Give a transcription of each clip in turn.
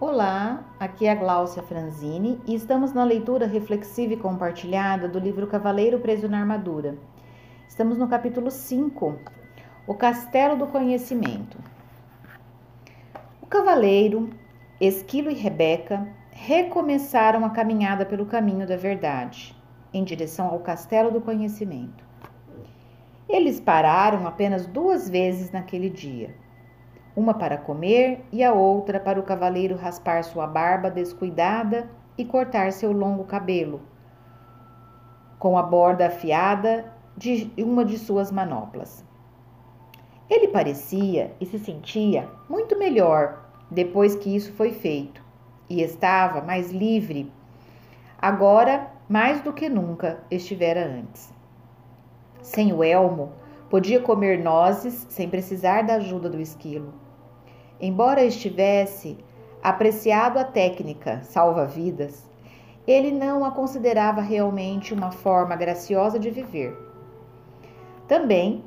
Olá, aqui é a Gláucia Franzini e estamos na leitura reflexiva e compartilhada do livro Cavaleiro Preso na Armadura. Estamos no capítulo 5, O Castelo do Conhecimento. O cavaleiro, Esquilo e Rebeca recomeçaram a caminhada pelo caminho da verdade, em direção ao Castelo do Conhecimento. Eles pararam apenas duas vezes naquele dia uma para comer e a outra para o cavaleiro raspar sua barba descuidada e cortar seu longo cabelo, com a borda afiada de uma de suas manoplas. Ele parecia e se sentia muito melhor depois que isso foi feito e estava mais livre, agora mais do que nunca estivera antes. Sem o elmo, Podia comer nozes sem precisar da ajuda do esquilo. Embora estivesse apreciado a técnica salva-vidas, ele não a considerava realmente uma forma graciosa de viver. Também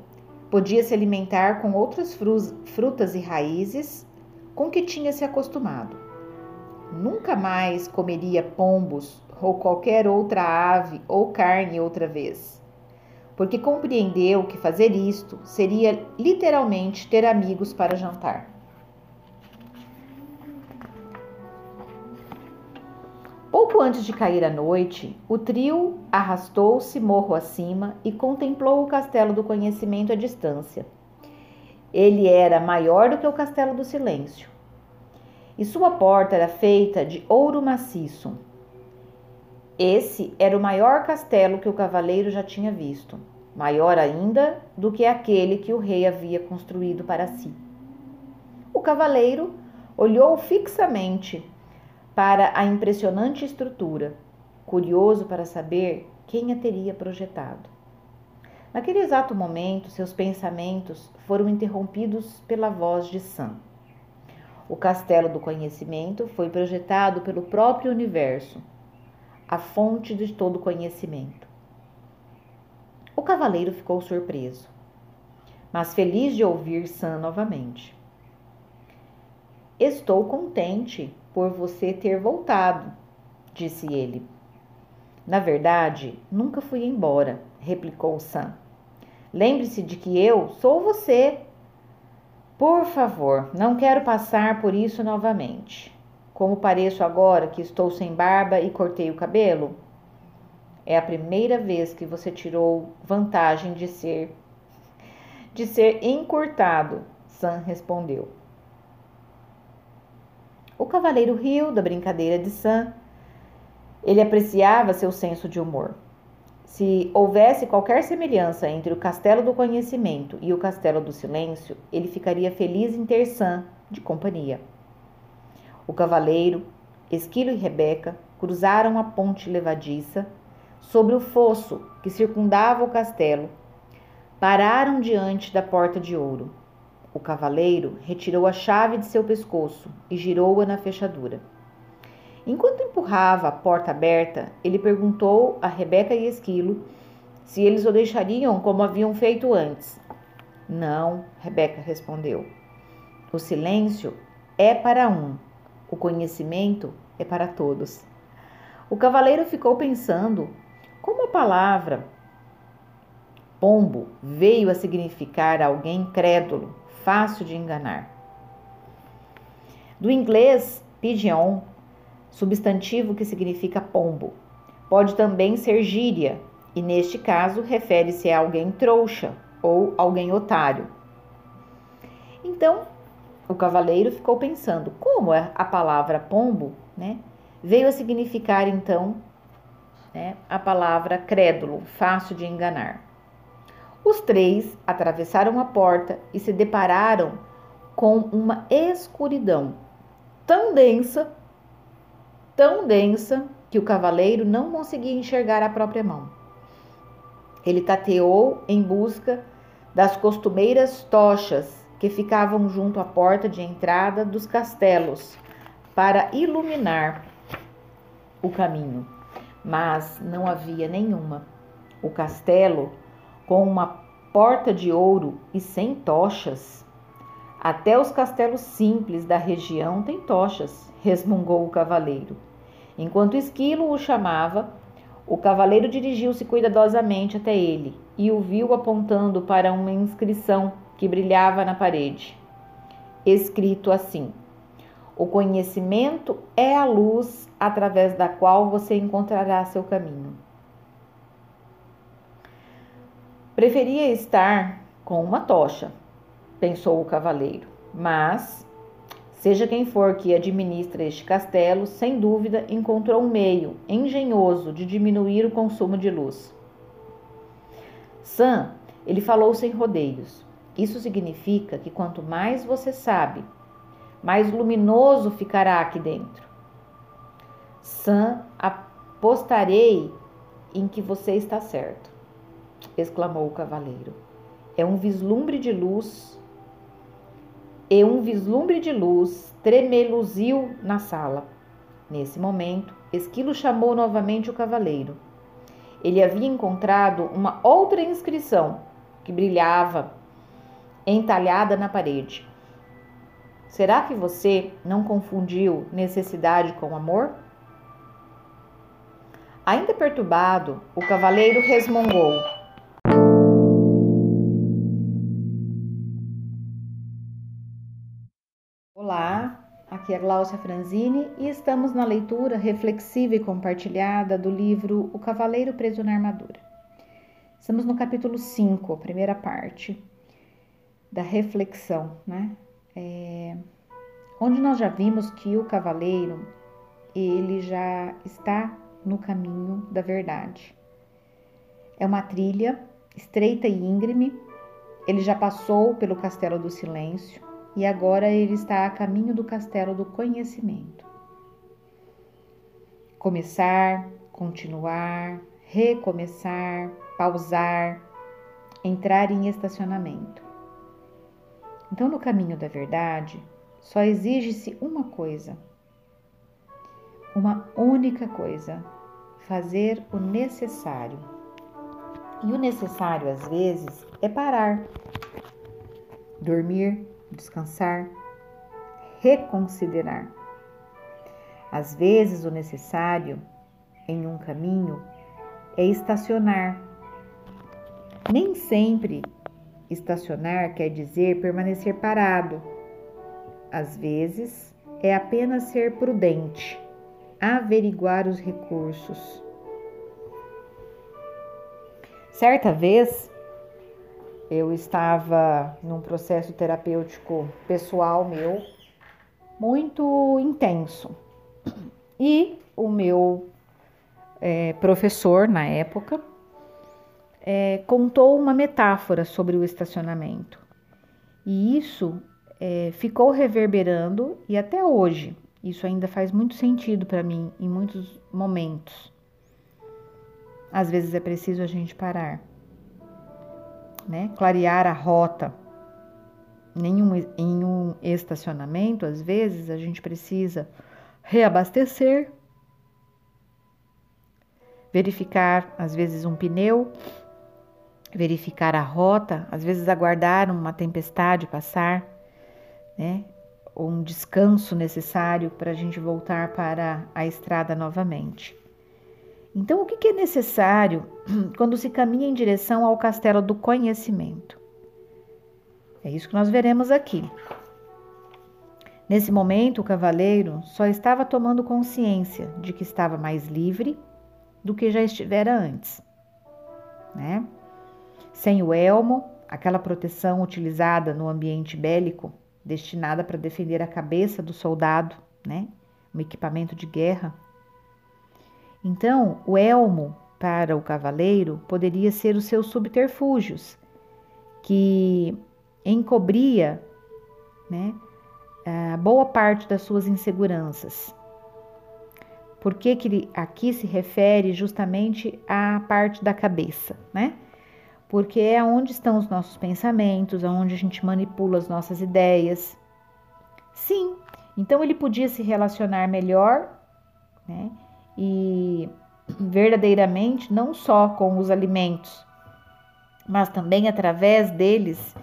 podia se alimentar com outras frutas e raízes com que tinha se acostumado. Nunca mais comeria pombos ou qualquer outra ave ou carne outra vez porque compreendeu que fazer isto seria literalmente ter amigos para jantar. Pouco antes de cair a noite, o trio arrastou-se morro acima e contemplou o castelo do conhecimento à distância. Ele era maior do que o castelo do silêncio, e sua porta era feita de ouro maciço, esse era o maior castelo que o cavaleiro já tinha visto, maior ainda do que aquele que o rei havia construído para si. O cavaleiro olhou fixamente para a impressionante estrutura, curioso para saber quem a teria projetado. Naquele exato momento, seus pensamentos foram interrompidos pela voz de Sam. O castelo do conhecimento foi projetado pelo próprio universo a fonte de todo conhecimento. O cavaleiro ficou surpreso, mas feliz de ouvir Sam novamente. Estou contente por você ter voltado, disse ele. Na verdade, nunca fui embora, replicou Sam. Lembre-se de que eu sou você. Por favor, não quero passar por isso novamente. Como pareço agora que estou sem barba e cortei o cabelo? É a primeira vez que você tirou vantagem de ser de ser encurtado, Sam respondeu. O cavaleiro riu da brincadeira de Sam. Ele apreciava seu senso de humor. Se houvesse qualquer semelhança entre o castelo do conhecimento e o castelo do silêncio, ele ficaria feliz em ter Sam de companhia. O cavaleiro, Esquilo e Rebeca cruzaram a ponte levadiça sobre o fosso que circundava o castelo. Pararam diante da porta de ouro. O cavaleiro retirou a chave de seu pescoço e girou-a na fechadura. Enquanto empurrava a porta aberta, ele perguntou a Rebeca e Esquilo se eles o deixariam como haviam feito antes. Não, Rebeca respondeu. O silêncio é para um, o conhecimento é para todos. O cavaleiro ficou pensando como a palavra pombo veio a significar alguém crédulo, fácil de enganar. Do inglês pigeon, substantivo que significa pombo, pode também ser gíria, e neste caso refere-se a alguém trouxa ou alguém otário. Então, o cavaleiro ficou pensando como a palavra pombo né, veio a significar então né, a palavra crédulo, fácil de enganar. Os três atravessaram a porta e se depararam com uma escuridão tão densa, tão densa, que o cavaleiro não conseguia enxergar a própria mão. Ele tateou em busca das costumeiras tochas que ficavam junto à porta de entrada dos castelos para iluminar o caminho, mas não havia nenhuma. O castelo, com uma porta de ouro e sem tochas, Até os castelos simples da região têm tochas, resmungou o cavaleiro. Enquanto Esquilo o chamava, o cavaleiro dirigiu-se cuidadosamente até ele e o viu apontando para uma inscrição que brilhava na parede. Escrito assim: O conhecimento é a luz através da qual você encontrará seu caminho. Preferia estar com uma tocha, pensou o cavaleiro, mas Seja quem for que administra este castelo, sem dúvida encontrou um meio engenhoso de diminuir o consumo de luz. Sam, ele falou sem rodeios. Isso significa que quanto mais você sabe, mais luminoso ficará aqui dentro. Sam, apostarei em que você está certo, exclamou o cavaleiro. É um vislumbre de luz e um vislumbre de luz tremeluziu na sala. Nesse momento, Esquilo chamou novamente o cavaleiro. Ele havia encontrado uma outra inscrição que brilhava entalhada na parede. Será que você não confundiu necessidade com amor? Ainda perturbado, o cavaleiro resmungou. Aqui é Glaucia Franzini e estamos na leitura reflexiva e compartilhada do livro O Cavaleiro Preso na Armadura. Estamos no capítulo 5, a primeira parte da reflexão, né? É, onde nós já vimos que o cavaleiro ele já está no caminho da verdade. É uma trilha estreita e íngreme. Ele já passou pelo castelo do silêncio e agora ele está a caminho do castelo do conhecimento. Começar, continuar, recomeçar, pausar, entrar em estacionamento. Então, no caminho da verdade, só exige-se uma coisa, uma única coisa: fazer o necessário. E o necessário, às vezes, é parar, dormir, descansar, reconsiderar. Às vezes, o necessário em um caminho é estacionar. Nem sempre estacionar quer dizer permanecer parado. Às vezes, é apenas ser prudente, averiguar os recursos. Certa vez, eu estava num processo terapêutico pessoal meu muito intenso. E o meu é, professor, na época, é, contou uma metáfora sobre o estacionamento. E isso é, ficou reverberando e até hoje isso ainda faz muito sentido para mim em muitos momentos. Às vezes é preciso a gente parar né? clarear a rota. Nenhum, em um estacionamento, às vezes, a gente precisa reabastecer, verificar, às vezes, um pneu, verificar a rota, às vezes, aguardar uma tempestade passar, né? Ou um descanso necessário para a gente voltar para a estrada novamente. Então, o que é necessário quando se caminha em direção ao castelo do conhecimento? É isso que nós veremos aqui. Nesse momento, o cavaleiro só estava tomando consciência de que estava mais livre do que já estivera antes. Né? Sem o elmo, aquela proteção utilizada no ambiente bélico, destinada para defender a cabeça do soldado, né? um equipamento de guerra, então, o elmo para o cavaleiro poderia ser os seus subterfúgios, que encobria né, a boa parte das suas inseguranças. Por que, que ele aqui se refere justamente à parte da cabeça, né? Porque é onde estão os nossos pensamentos, aonde a gente manipula as nossas ideias. Sim, então ele podia se relacionar melhor, né? E verdadeiramente não só com os alimentos, mas também através deles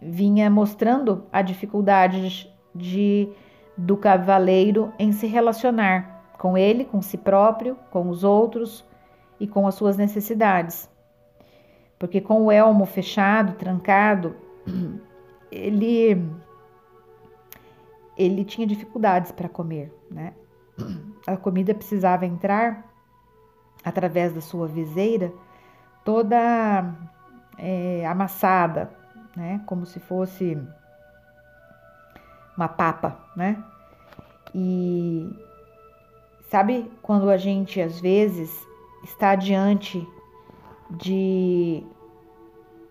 vinha mostrando a dificuldade de, do cavaleiro em se relacionar com ele, com si próprio, com os outros e com as suas necessidades. Porque com o elmo fechado, trancado, ele ele tinha dificuldades para comer, né? A comida precisava entrar através da sua viseira toda é, amassada, né? Como se fosse uma papa, né? E sabe quando a gente às vezes está diante de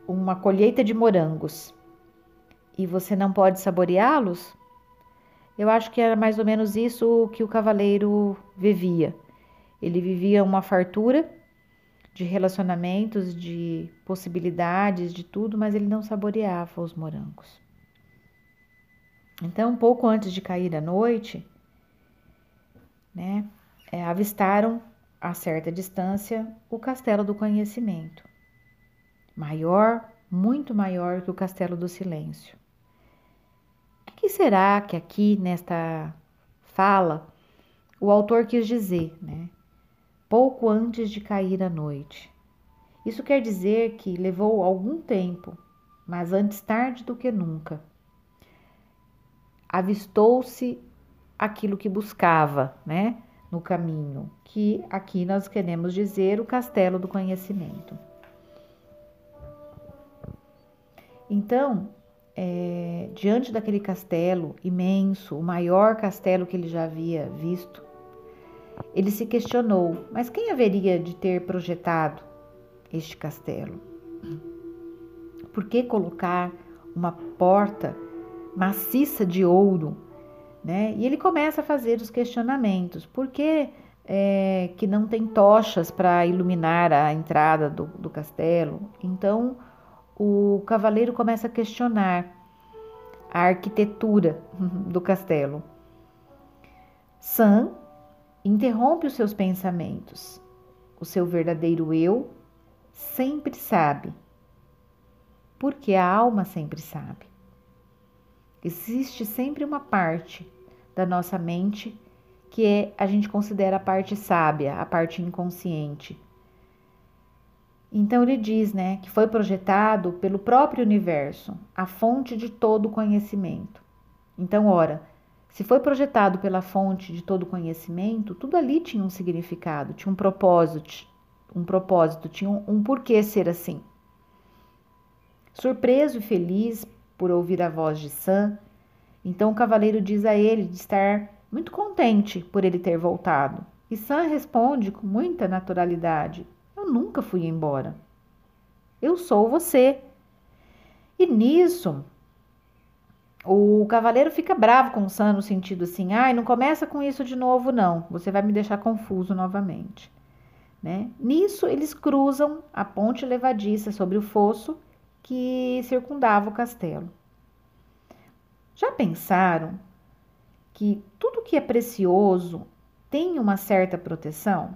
uma colheita de morangos e você não pode saboreá-los? Eu acho que era mais ou menos isso que o cavaleiro vivia. Ele vivia uma fartura de relacionamentos, de possibilidades, de tudo, mas ele não saboreava os morangos. Então, pouco antes de cair a noite, né, é, avistaram a certa distância o castelo do conhecimento, maior, muito maior que o castelo do silêncio. Que será que aqui nesta fala o autor quis dizer, né? pouco antes de cair a noite. Isso quer dizer que levou algum tempo, mas antes tarde do que nunca. Avistou-se aquilo que buscava, né, no caminho, que aqui nós queremos dizer o castelo do conhecimento. Então, é, diante daquele castelo imenso, o maior castelo que ele já havia visto, ele se questionou: mas quem haveria de ter projetado este castelo? Por que colocar uma porta maciça de ouro? Né? E ele começa a fazer os questionamentos: por que, é, que não tem tochas para iluminar a entrada do, do castelo? Então o cavaleiro começa a questionar a arquitetura do castelo. Sam Interrompe os seus pensamentos. O seu verdadeiro eu sempre sabe. Porque a alma sempre sabe. Existe sempre uma parte da nossa mente que é a gente considera a parte sábia, a parte inconsciente. Então ele diz, né, que foi projetado pelo próprio universo, a fonte de todo conhecimento. Então, ora, se foi projetado pela fonte de todo conhecimento, tudo ali tinha um significado, tinha um propósito, um propósito, tinha um, um porquê ser assim. Surpreso e feliz por ouvir a voz de Sam, então o cavaleiro diz a ele de estar muito contente por ele ter voltado. E Sam responde com muita naturalidade: nunca fui embora. Eu sou você. E nisso, o cavaleiro fica bravo com o Sam no sentido assim: ai, não começa com isso de novo, não, você vai me deixar confuso novamente. Né? Nisso, eles cruzam a ponte levadiça sobre o fosso que circundava o castelo. Já pensaram que tudo que é precioso tem uma certa proteção?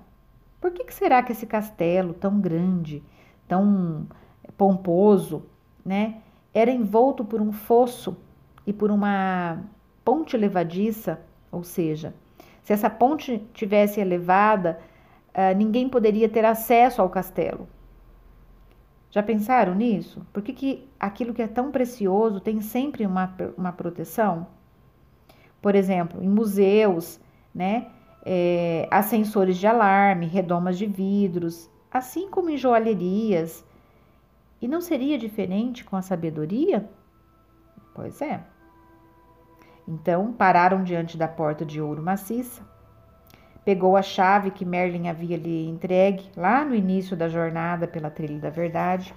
Por que, que será que esse castelo tão grande, tão pomposo, né, era envolto por um fosso e por uma ponte levadiça, ou seja, se essa ponte tivesse elevada, uh, ninguém poderia ter acesso ao castelo. Já pensaram nisso? Por que, que aquilo que é tão precioso tem sempre uma, uma proteção? Por exemplo, em museus, né? É, de alarme, redomas de vidros, assim como em joalherias. E não seria diferente com a sabedoria? Pois é. Então pararam diante da porta de ouro maciça. Pegou a chave que Merlin havia lhe entregue lá no início da jornada pela trilha da verdade.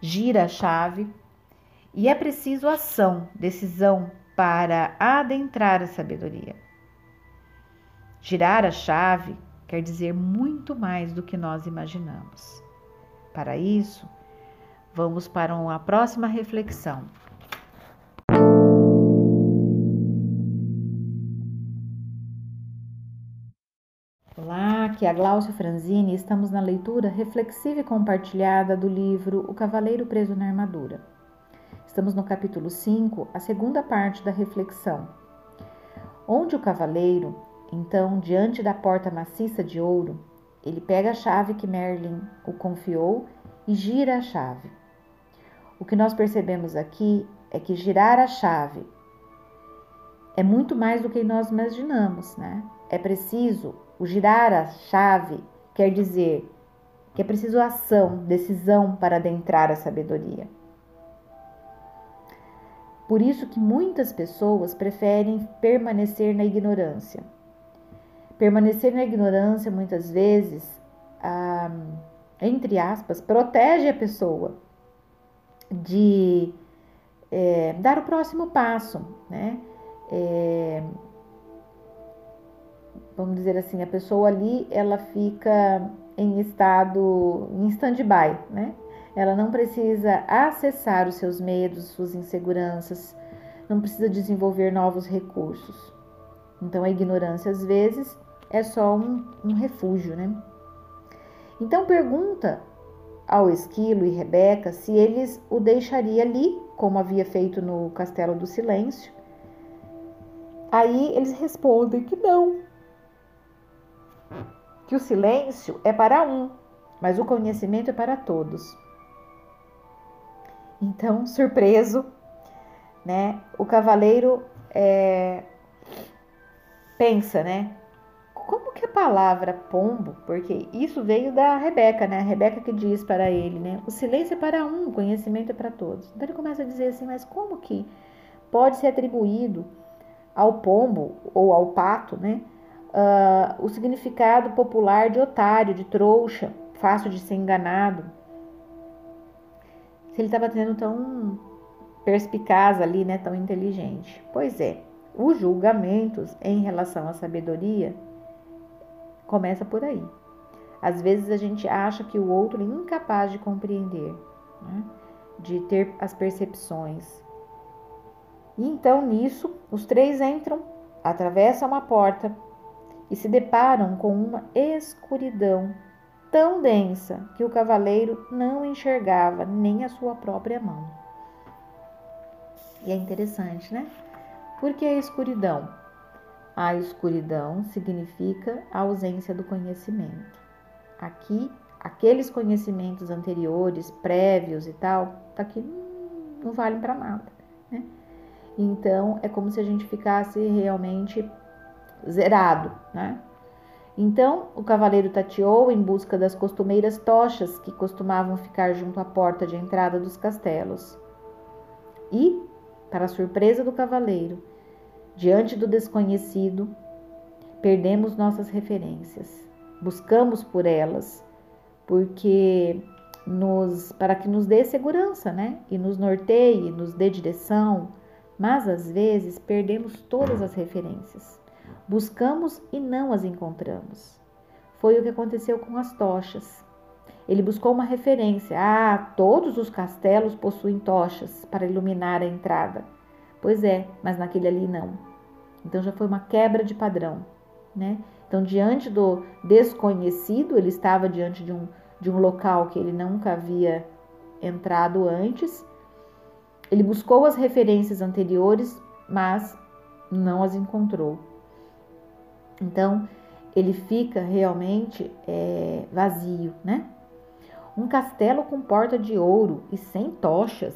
Gira a chave e é preciso ação, decisão para adentrar a sabedoria. Girar a chave quer dizer muito mais do que nós imaginamos. Para isso, vamos para uma próxima reflexão. aqui a Glaucia Franzini estamos na leitura reflexiva e compartilhada do livro O Cavaleiro Preso na Armadura. Estamos no capítulo 5, a segunda parte da reflexão, onde o cavaleiro, então, diante da porta maciça de ouro, ele pega a chave que Merlin o confiou e gira a chave. O que nós percebemos aqui é que girar a chave é muito mais do que nós imaginamos, né? É preciso o girar a chave quer dizer que é preciso ação, decisão para adentrar a sabedoria. Por isso que muitas pessoas preferem permanecer na ignorância. Permanecer na ignorância muitas vezes, ah, entre aspas, protege a pessoa de é, dar o próximo passo, né? É, vamos dizer assim, a pessoa ali ela fica em estado em stand-by, né? Ela não precisa acessar os seus medos, suas inseguranças, não precisa desenvolver novos recursos. Então a ignorância às vezes é só um, um refúgio, né? Então pergunta ao Esquilo e Rebeca se eles o deixaria ali, como havia feito no Castelo do Silêncio. Aí eles respondem que não, que o silêncio é para um, mas o conhecimento é para todos. Então, surpreso, né? O cavaleiro é, pensa, né? Como que a palavra pombo, porque isso veio da Rebeca, né? A Rebeca que diz para ele, né? O silêncio é para um, o conhecimento é para todos. Então ele começa a dizer assim, mas como que pode ser atribuído ao pombo ou ao pato, né? uh, o significado popular de otário, de trouxa, fácil de ser enganado. Se ele estava tendo tão perspicaz ali, né, tão inteligente. Pois é, os julgamentos em relação à sabedoria começa por aí. Às vezes a gente acha que o outro é incapaz de compreender, né? de ter as percepções. E então nisso, os três entram, atravessam uma porta e se deparam com uma escuridão tão densa que o cavaleiro não enxergava nem a sua própria mão. E é interessante, né? Por que a escuridão? A escuridão significa a ausência do conhecimento. Aqui, aqueles conhecimentos anteriores, prévios e tal, tá aqui não valem para nada, né? Então, é como se a gente ficasse realmente zerado, né? Então o cavaleiro tateou em busca das costumeiras tochas que costumavam ficar junto à porta de entrada dos castelos. E, para surpresa do cavaleiro, diante do desconhecido, perdemos nossas referências. Buscamos por elas, porque nos para que nos dê segurança, né? E nos norteie, nos dê direção, mas às vezes perdemos todas as referências. Buscamos e não as encontramos. Foi o que aconteceu com as tochas. Ele buscou uma referência. Ah, todos os castelos possuem tochas para iluminar a entrada. Pois é, mas naquele ali não. Então já foi uma quebra de padrão, né? Então, diante do desconhecido, ele estava diante de um, de um local que ele nunca havia entrado antes. Ele buscou as referências anteriores, mas não as encontrou. Então, ele fica realmente é, vazio, né? Um castelo com porta de ouro e sem tochas.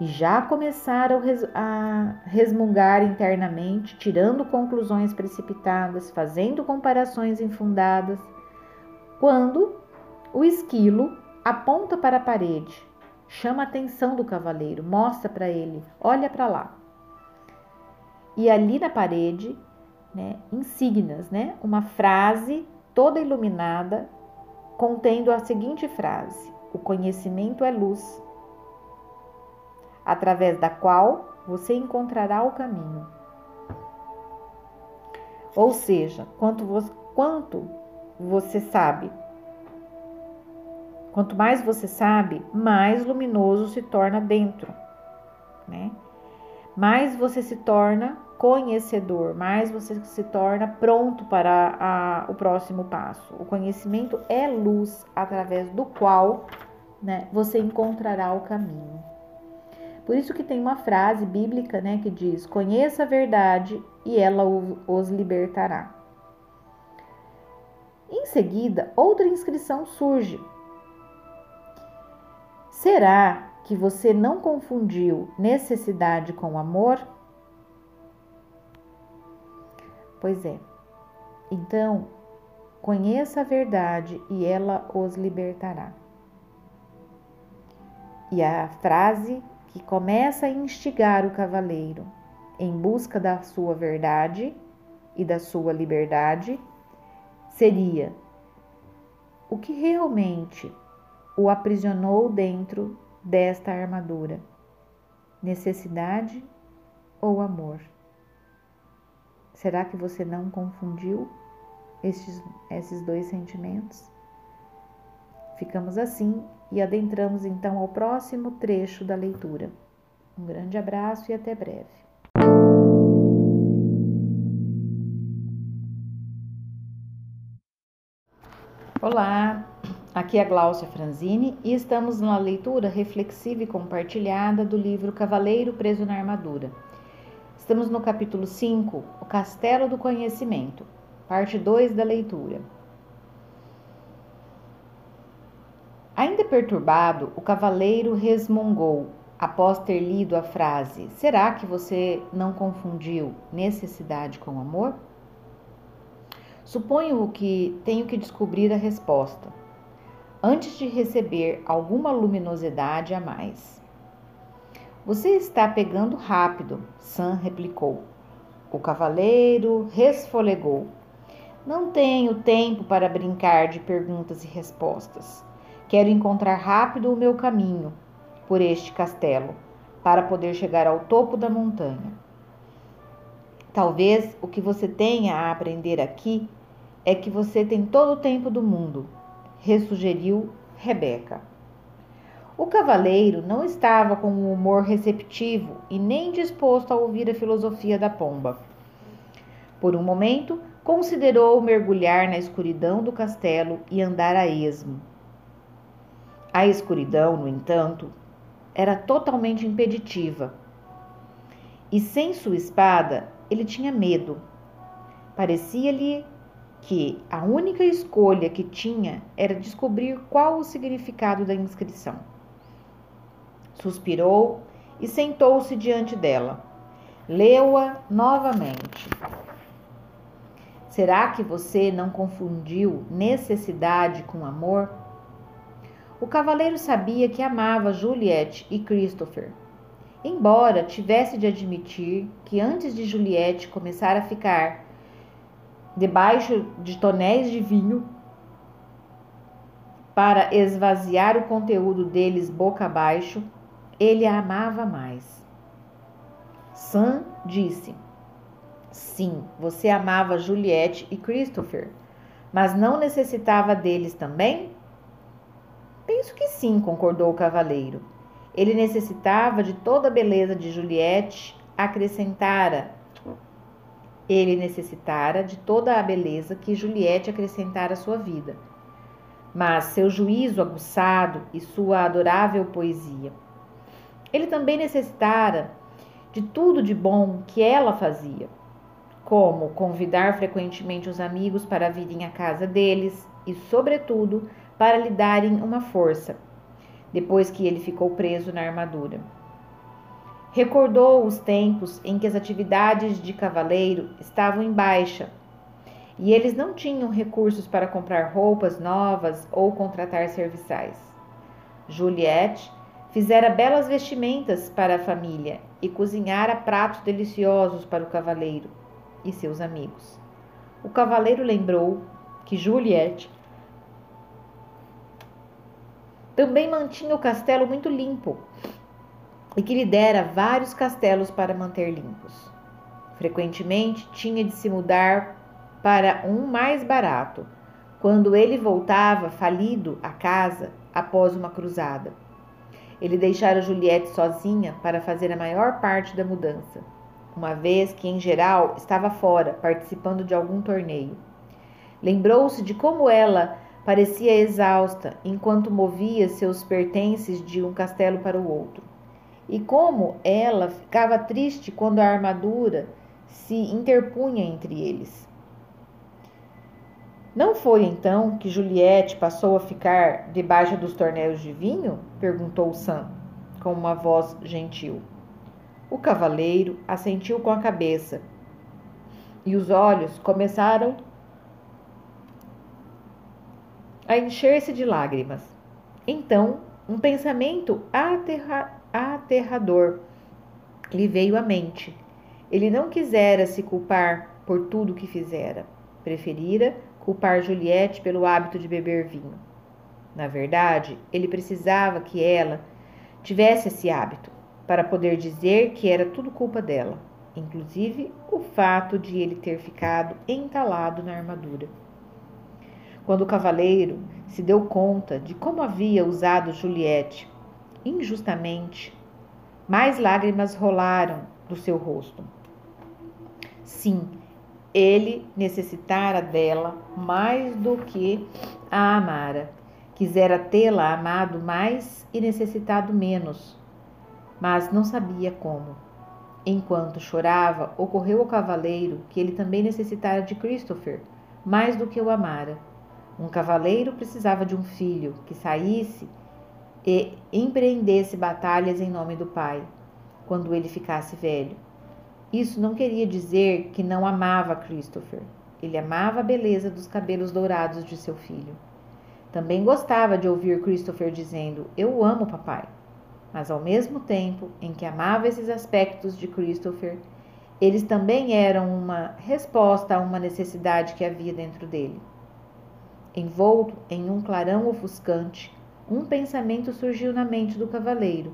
E já começaram a resmungar internamente, tirando conclusões precipitadas, fazendo comparações infundadas, quando o esquilo aponta para a parede, chama a atenção do cavaleiro, mostra para ele: olha para lá. E ali na parede né, insígnias, né? Uma frase toda iluminada contendo a seguinte frase: O conhecimento é luz, através da qual você encontrará o caminho. Ou seja, quanto você, quanto você sabe, quanto mais você sabe, mais luminoso se torna dentro, né? mais você se torna conhecedor, mais você se torna pronto para a, o próximo passo. O conhecimento é luz através do qual né, você encontrará o caminho. Por isso que tem uma frase bíblica né, que diz: Conheça a verdade e ela os libertará. Em seguida, outra inscrição surge. Será que você não confundiu necessidade com amor? Pois é. Então, conheça a verdade e ela os libertará. E a frase que começa a instigar o cavaleiro em busca da sua verdade e da sua liberdade seria o que realmente o aprisionou dentro desta armadura: necessidade ou amor? Será que você não confundiu esses, esses dois sentimentos? Ficamos assim e adentramos então ao próximo trecho da leitura. Um grande abraço e até breve. Olá, aqui é a Gláucia Franzini e estamos na leitura reflexiva e compartilhada do livro Cavaleiro Preso na Armadura. Estamos no capítulo 5, O Castelo do Conhecimento, parte 2 da leitura. Ainda perturbado, o cavaleiro resmungou, após ter lido a frase: Será que você não confundiu necessidade com amor? Suponho que tenho que descobrir a resposta antes de receber alguma luminosidade a mais. Você está pegando rápido, Sam replicou. O cavaleiro resfolegou. Não tenho tempo para brincar de perguntas e respostas. Quero encontrar rápido o meu caminho por este castelo para poder chegar ao topo da montanha. Talvez o que você tenha a aprender aqui é que você tem todo o tempo do mundo, ressugeriu Rebeca. O cavaleiro não estava com um humor receptivo e nem disposto a ouvir a filosofia da pomba. Por um momento, considerou mergulhar na escuridão do castelo e andar a esmo. A escuridão, no entanto, era totalmente impeditiva. E sem sua espada, ele tinha medo. Parecia-lhe que a única escolha que tinha era descobrir qual o significado da inscrição. Suspirou e sentou-se diante dela. Leu-a novamente. Será que você não confundiu necessidade com amor? O cavaleiro sabia que amava Juliette e Christopher, embora tivesse de admitir que antes de Juliette começar a ficar debaixo de tonéis de vinho para esvaziar o conteúdo deles boca abaixo, ele a amava mais. Sam disse: Sim, você amava Juliette e Christopher, mas não necessitava deles também? Penso que sim, concordou o cavaleiro. Ele necessitava de toda a beleza de Juliette, acrescentara. Ele necessitara de toda a beleza que Juliette acrescentara à sua vida, mas seu juízo aguçado e sua adorável poesia. Ele também necessitara de tudo de bom que ela fazia, como convidar frequentemente os amigos para virem à casa deles e, sobretudo, para lhe darem uma força, depois que ele ficou preso na armadura. Recordou os tempos em que as atividades de cavaleiro estavam em baixa e eles não tinham recursos para comprar roupas novas ou contratar serviçais. Juliette fizera belas vestimentas para a família e cozinhara pratos deliciosos para o cavaleiro e seus amigos. O cavaleiro lembrou que Juliette também mantinha o castelo muito limpo e que lhe dera vários castelos para manter limpos. Frequentemente tinha de se mudar para um mais barato, quando ele voltava falido à casa após uma cruzada. ele deixara Juliette sozinha para fazer a maior parte da mudança, uma vez que, em geral, estava fora, participando de algum torneio. Lembrou-se de como ela parecia exausta enquanto movia seus pertences de um castelo para o outro, e como ela ficava triste quando a armadura se interpunha entre eles. Não foi então que Juliette passou a ficar debaixo dos tornéis de vinho? perguntou Sam, com uma voz gentil. O cavaleiro assentiu com a cabeça e os olhos começaram a encher-se de lágrimas. Então, um pensamento aterra aterrador lhe veio à mente. Ele não quisera se culpar por tudo o que fizera. Preferira culpar Juliette pelo hábito de beber vinho. Na verdade, ele precisava que ela tivesse esse hábito para poder dizer que era tudo culpa dela, inclusive o fato de ele ter ficado entalado na armadura. Quando o cavaleiro se deu conta de como havia usado Juliette injustamente, mais lágrimas rolaram do seu rosto. Sim, ele necessitara dela mais do que a amara. Quisera tê-la amado mais e necessitado menos, mas não sabia como. Enquanto chorava, ocorreu ao cavaleiro que ele também necessitara de Christopher mais do que o amara. Um cavaleiro precisava de um filho que saísse e empreendesse batalhas em nome do pai, quando ele ficasse velho. Isso não queria dizer que não amava Christopher. Ele amava a beleza dos cabelos dourados de seu filho. Também gostava de ouvir Christopher dizendo: Eu amo papai. Mas ao mesmo tempo em que amava esses aspectos de Christopher, eles também eram uma resposta a uma necessidade que havia dentro dele. Envolto em um clarão ofuscante, um pensamento surgiu na mente do cavaleiro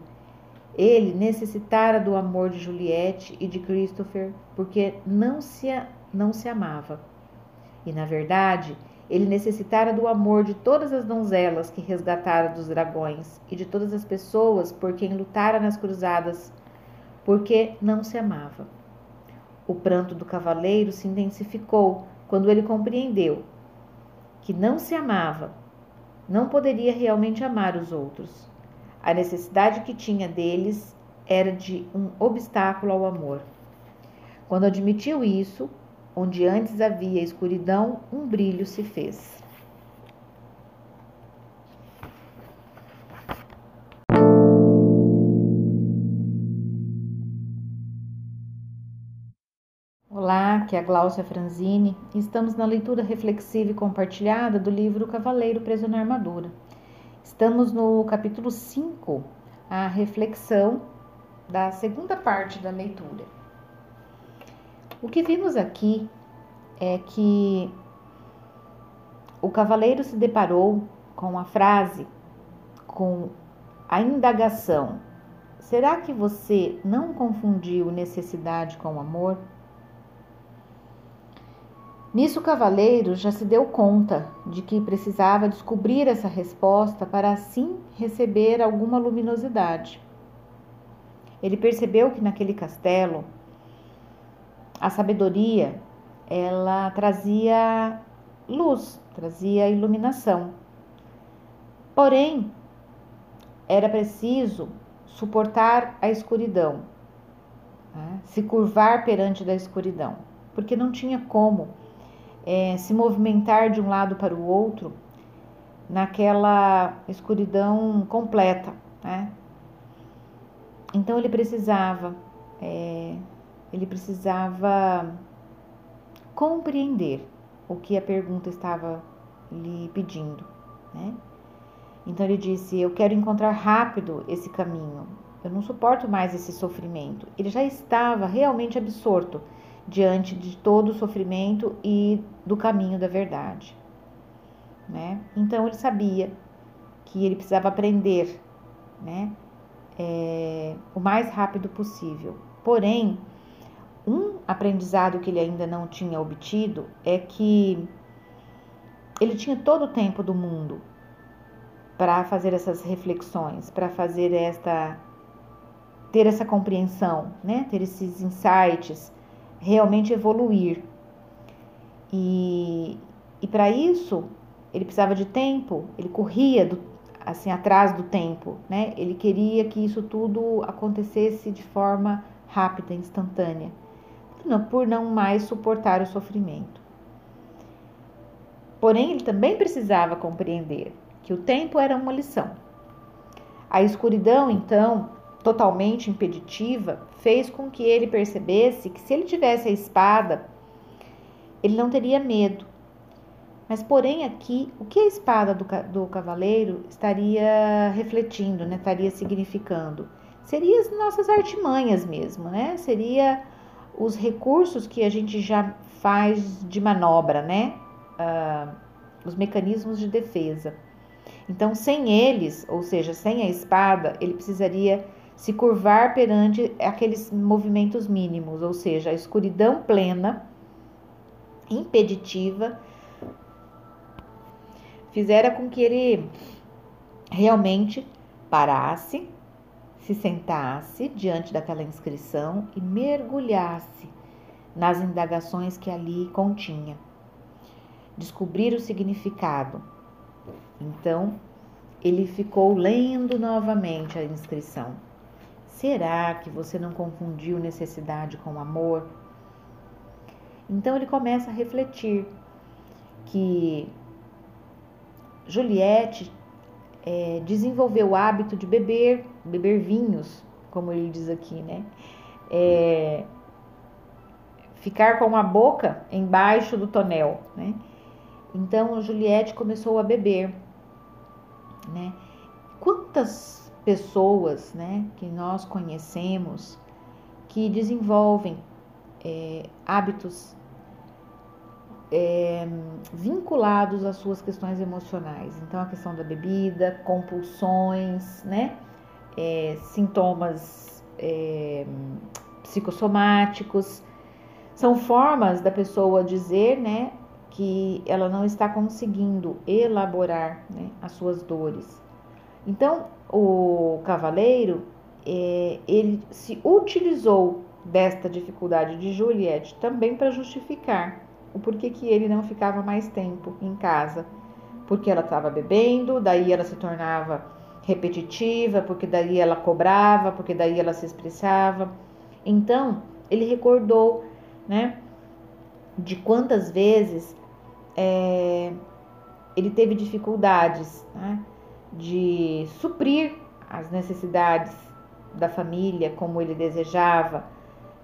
ele necessitara do amor de Juliette e de Christopher porque não se, não se amava. E, na verdade, ele necessitara do amor de todas as donzelas que resgatara dos dragões e de todas as pessoas por quem lutara nas cruzadas, porque não se amava. O pranto do cavaleiro se intensificou quando ele compreendeu que não se amava, não poderia realmente amar os outros. A necessidade que tinha deles era de um obstáculo ao amor. Quando admitiu isso, onde antes havia escuridão, um brilho se fez. Aqui é a Gláucia Franzini e estamos na leitura reflexiva e compartilhada do livro Cavaleiro Preso na Armadura. Estamos no capítulo 5, a reflexão da segunda parte da leitura. O que vimos aqui é que o cavaleiro se deparou com a frase, com a indagação: será que você não confundiu necessidade com amor? Nisso, o cavaleiro já se deu conta de que precisava descobrir essa resposta para assim receber alguma luminosidade. Ele percebeu que naquele castelo a sabedoria ela trazia luz, trazia iluminação. Porém, era preciso suportar a escuridão, né? se curvar perante da escuridão, porque não tinha como é, se movimentar de um lado para o outro naquela escuridão completa, né? Então ele precisava, é, ele precisava compreender o que a pergunta estava lhe pedindo, né? Então ele disse: Eu quero encontrar rápido esse caminho. Eu não suporto mais esse sofrimento. Ele já estava realmente absorto diante de todo o sofrimento e do caminho da verdade. Né? Então ele sabia que ele precisava aprender né? É, o mais rápido possível. Porém, um aprendizado que ele ainda não tinha obtido é que ele tinha todo o tempo do mundo para fazer essas reflexões, para fazer esta ter essa compreensão, né? Ter esses insights, realmente evoluir. E, e para isso, ele precisava de tempo, ele corria do, assim atrás do tempo, né? Ele queria que isso tudo acontecesse de forma rápida, instantânea, por não mais suportar o sofrimento. Porém, ele também precisava compreender que o tempo era uma lição. A escuridão, então, totalmente impeditiva, fez com que ele percebesse que se ele tivesse a espada, ele não teria medo. Mas, porém, aqui, o que a espada do, do cavaleiro estaria refletindo, né? estaria significando? Seria as nossas artimanhas mesmo, né? Seria os recursos que a gente já faz de manobra, né? Uh, os mecanismos de defesa. Então, sem eles, ou seja, sem a espada, ele precisaria se curvar perante aqueles movimentos mínimos, ou seja, a escuridão plena, impeditiva, fizera com que ele realmente parasse, se sentasse diante daquela inscrição e mergulhasse nas indagações que ali continha. Descobrir o significado. Então, ele ficou lendo novamente a inscrição Será que você não confundiu necessidade com amor? Então ele começa a refletir que Juliette é, desenvolveu o hábito de beber, beber vinhos, como ele diz aqui, né? É, ficar com a boca embaixo do tonel, né? Então Juliette começou a beber, né? Quantas pessoas né, que nós conhecemos que desenvolvem é, hábitos é, vinculados às suas questões emocionais. Então, a questão da bebida, compulsões, né, é, sintomas é, psicossomáticos, são formas da pessoa dizer, né, que ela não está conseguindo elaborar né, as suas dores. Então, o cavaleiro, é, ele se utilizou desta dificuldade de Juliette também para justificar o porquê que ele não ficava mais tempo em casa. Porque ela estava bebendo, daí ela se tornava repetitiva, porque daí ela cobrava, porque daí ela se expressava. Então, ele recordou, né, de quantas vezes é, ele teve dificuldades, né, de suprir as necessidades da família como ele desejava.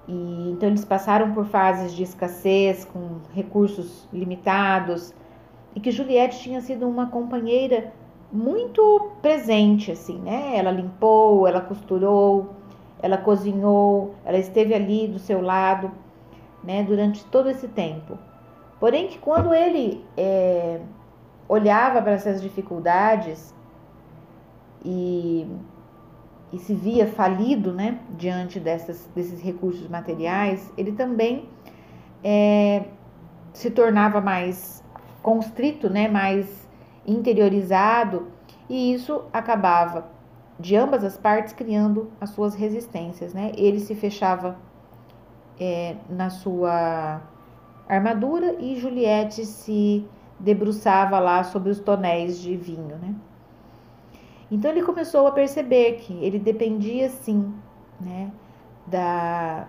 E então eles passaram por fases de escassez, com recursos limitados, e que Juliette tinha sido uma companheira muito presente assim, né? Ela limpou, ela costurou, ela cozinhou, ela esteve ali do seu lado, né? Durante todo esse tempo. Porém que quando ele é, olhava para essas dificuldades, e, e se via falido né, diante dessas, desses recursos materiais, ele também é, se tornava mais constrito, né, mais interiorizado, e isso acabava de ambas as partes criando as suas resistências. Né? Ele se fechava é, na sua armadura e Juliette se debruçava lá sobre os tonéis de vinho. Né? Então ele começou a perceber que ele dependia sim, né, da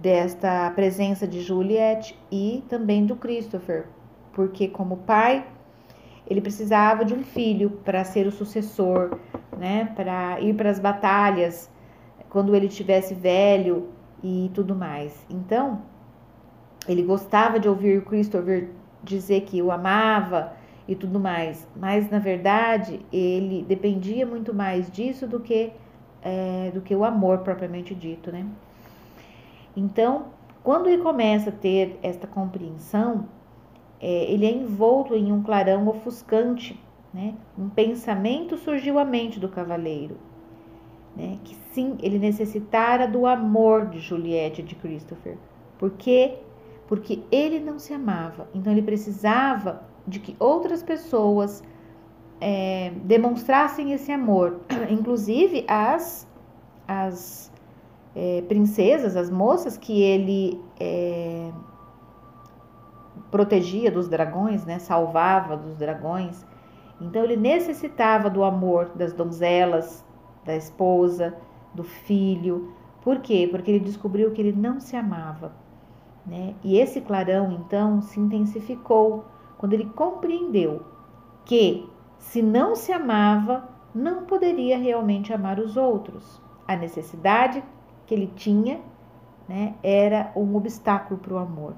desta presença de Juliet e também do Christopher, porque como pai ele precisava de um filho para ser o sucessor, né, para ir para as batalhas quando ele tivesse velho e tudo mais. Então, ele gostava de ouvir Christopher dizer que o amava, e tudo mais. Mas na verdade ele dependia muito mais disso do que é, do que o amor propriamente dito, né? Então, quando ele começa a ter esta compreensão, é, ele é envolto em um clarão ofuscante, né? Um pensamento surgiu à mente do cavaleiro, né? Que sim, ele necessitara do amor de Juliette de Christopher, porque porque ele não se amava, então ele precisava de que outras pessoas é, demonstrassem esse amor. Inclusive as, as é, princesas, as moças que ele é, protegia dos dragões, né, salvava dos dragões. Então ele necessitava do amor das donzelas, da esposa, do filho. Por quê? Porque ele descobriu que ele não se amava. Né? E esse clarão, então, se intensificou quando ele compreendeu que, se não se amava, não poderia realmente amar os outros. A necessidade que ele tinha né, era um obstáculo para o amor.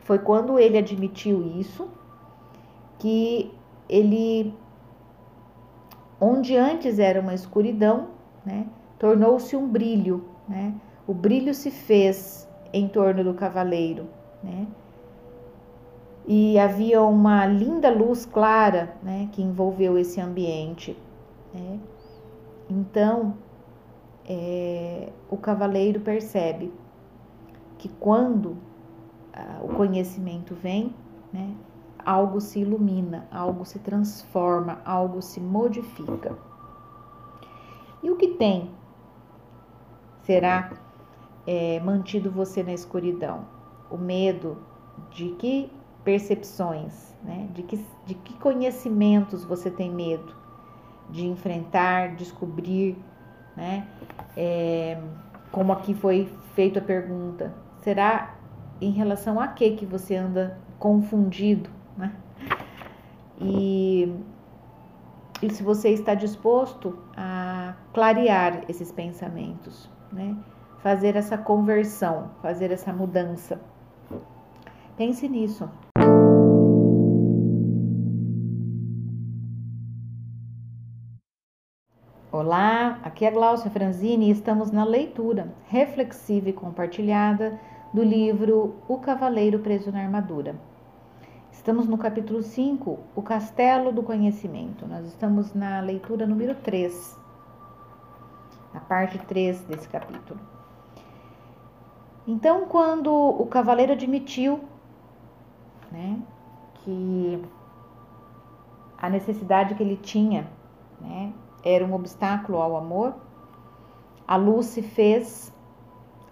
Foi quando ele admitiu isso que ele, onde antes era uma escuridão, né, tornou-se um brilho. Né? O brilho se fez em torno do cavaleiro. Né? E havia uma linda luz clara né, que envolveu esse ambiente. Né? Então, é, o cavaleiro percebe que quando ah, o conhecimento vem, né, algo se ilumina, algo se transforma, algo se modifica. E o que tem será é, mantido você na escuridão? O medo de que percepções, né? de, que, de que conhecimentos você tem medo de enfrentar, descobrir, né? É, como aqui foi feita a pergunta, será em relação a que que você anda confundido, né? E, e se você está disposto a clarear esses pensamentos, né? Fazer essa conversão, fazer essa mudança. Pense nisso. Aqui é Glaucia Franzini e estamos na leitura reflexiva e compartilhada do livro O Cavaleiro Preso na Armadura. Estamos no capítulo 5, O Castelo do Conhecimento. Nós estamos na leitura número 3, na parte 3 desse capítulo. Então, quando o cavaleiro admitiu né, que a necessidade que ele tinha né, era um obstáculo ao amor, a luz se fez,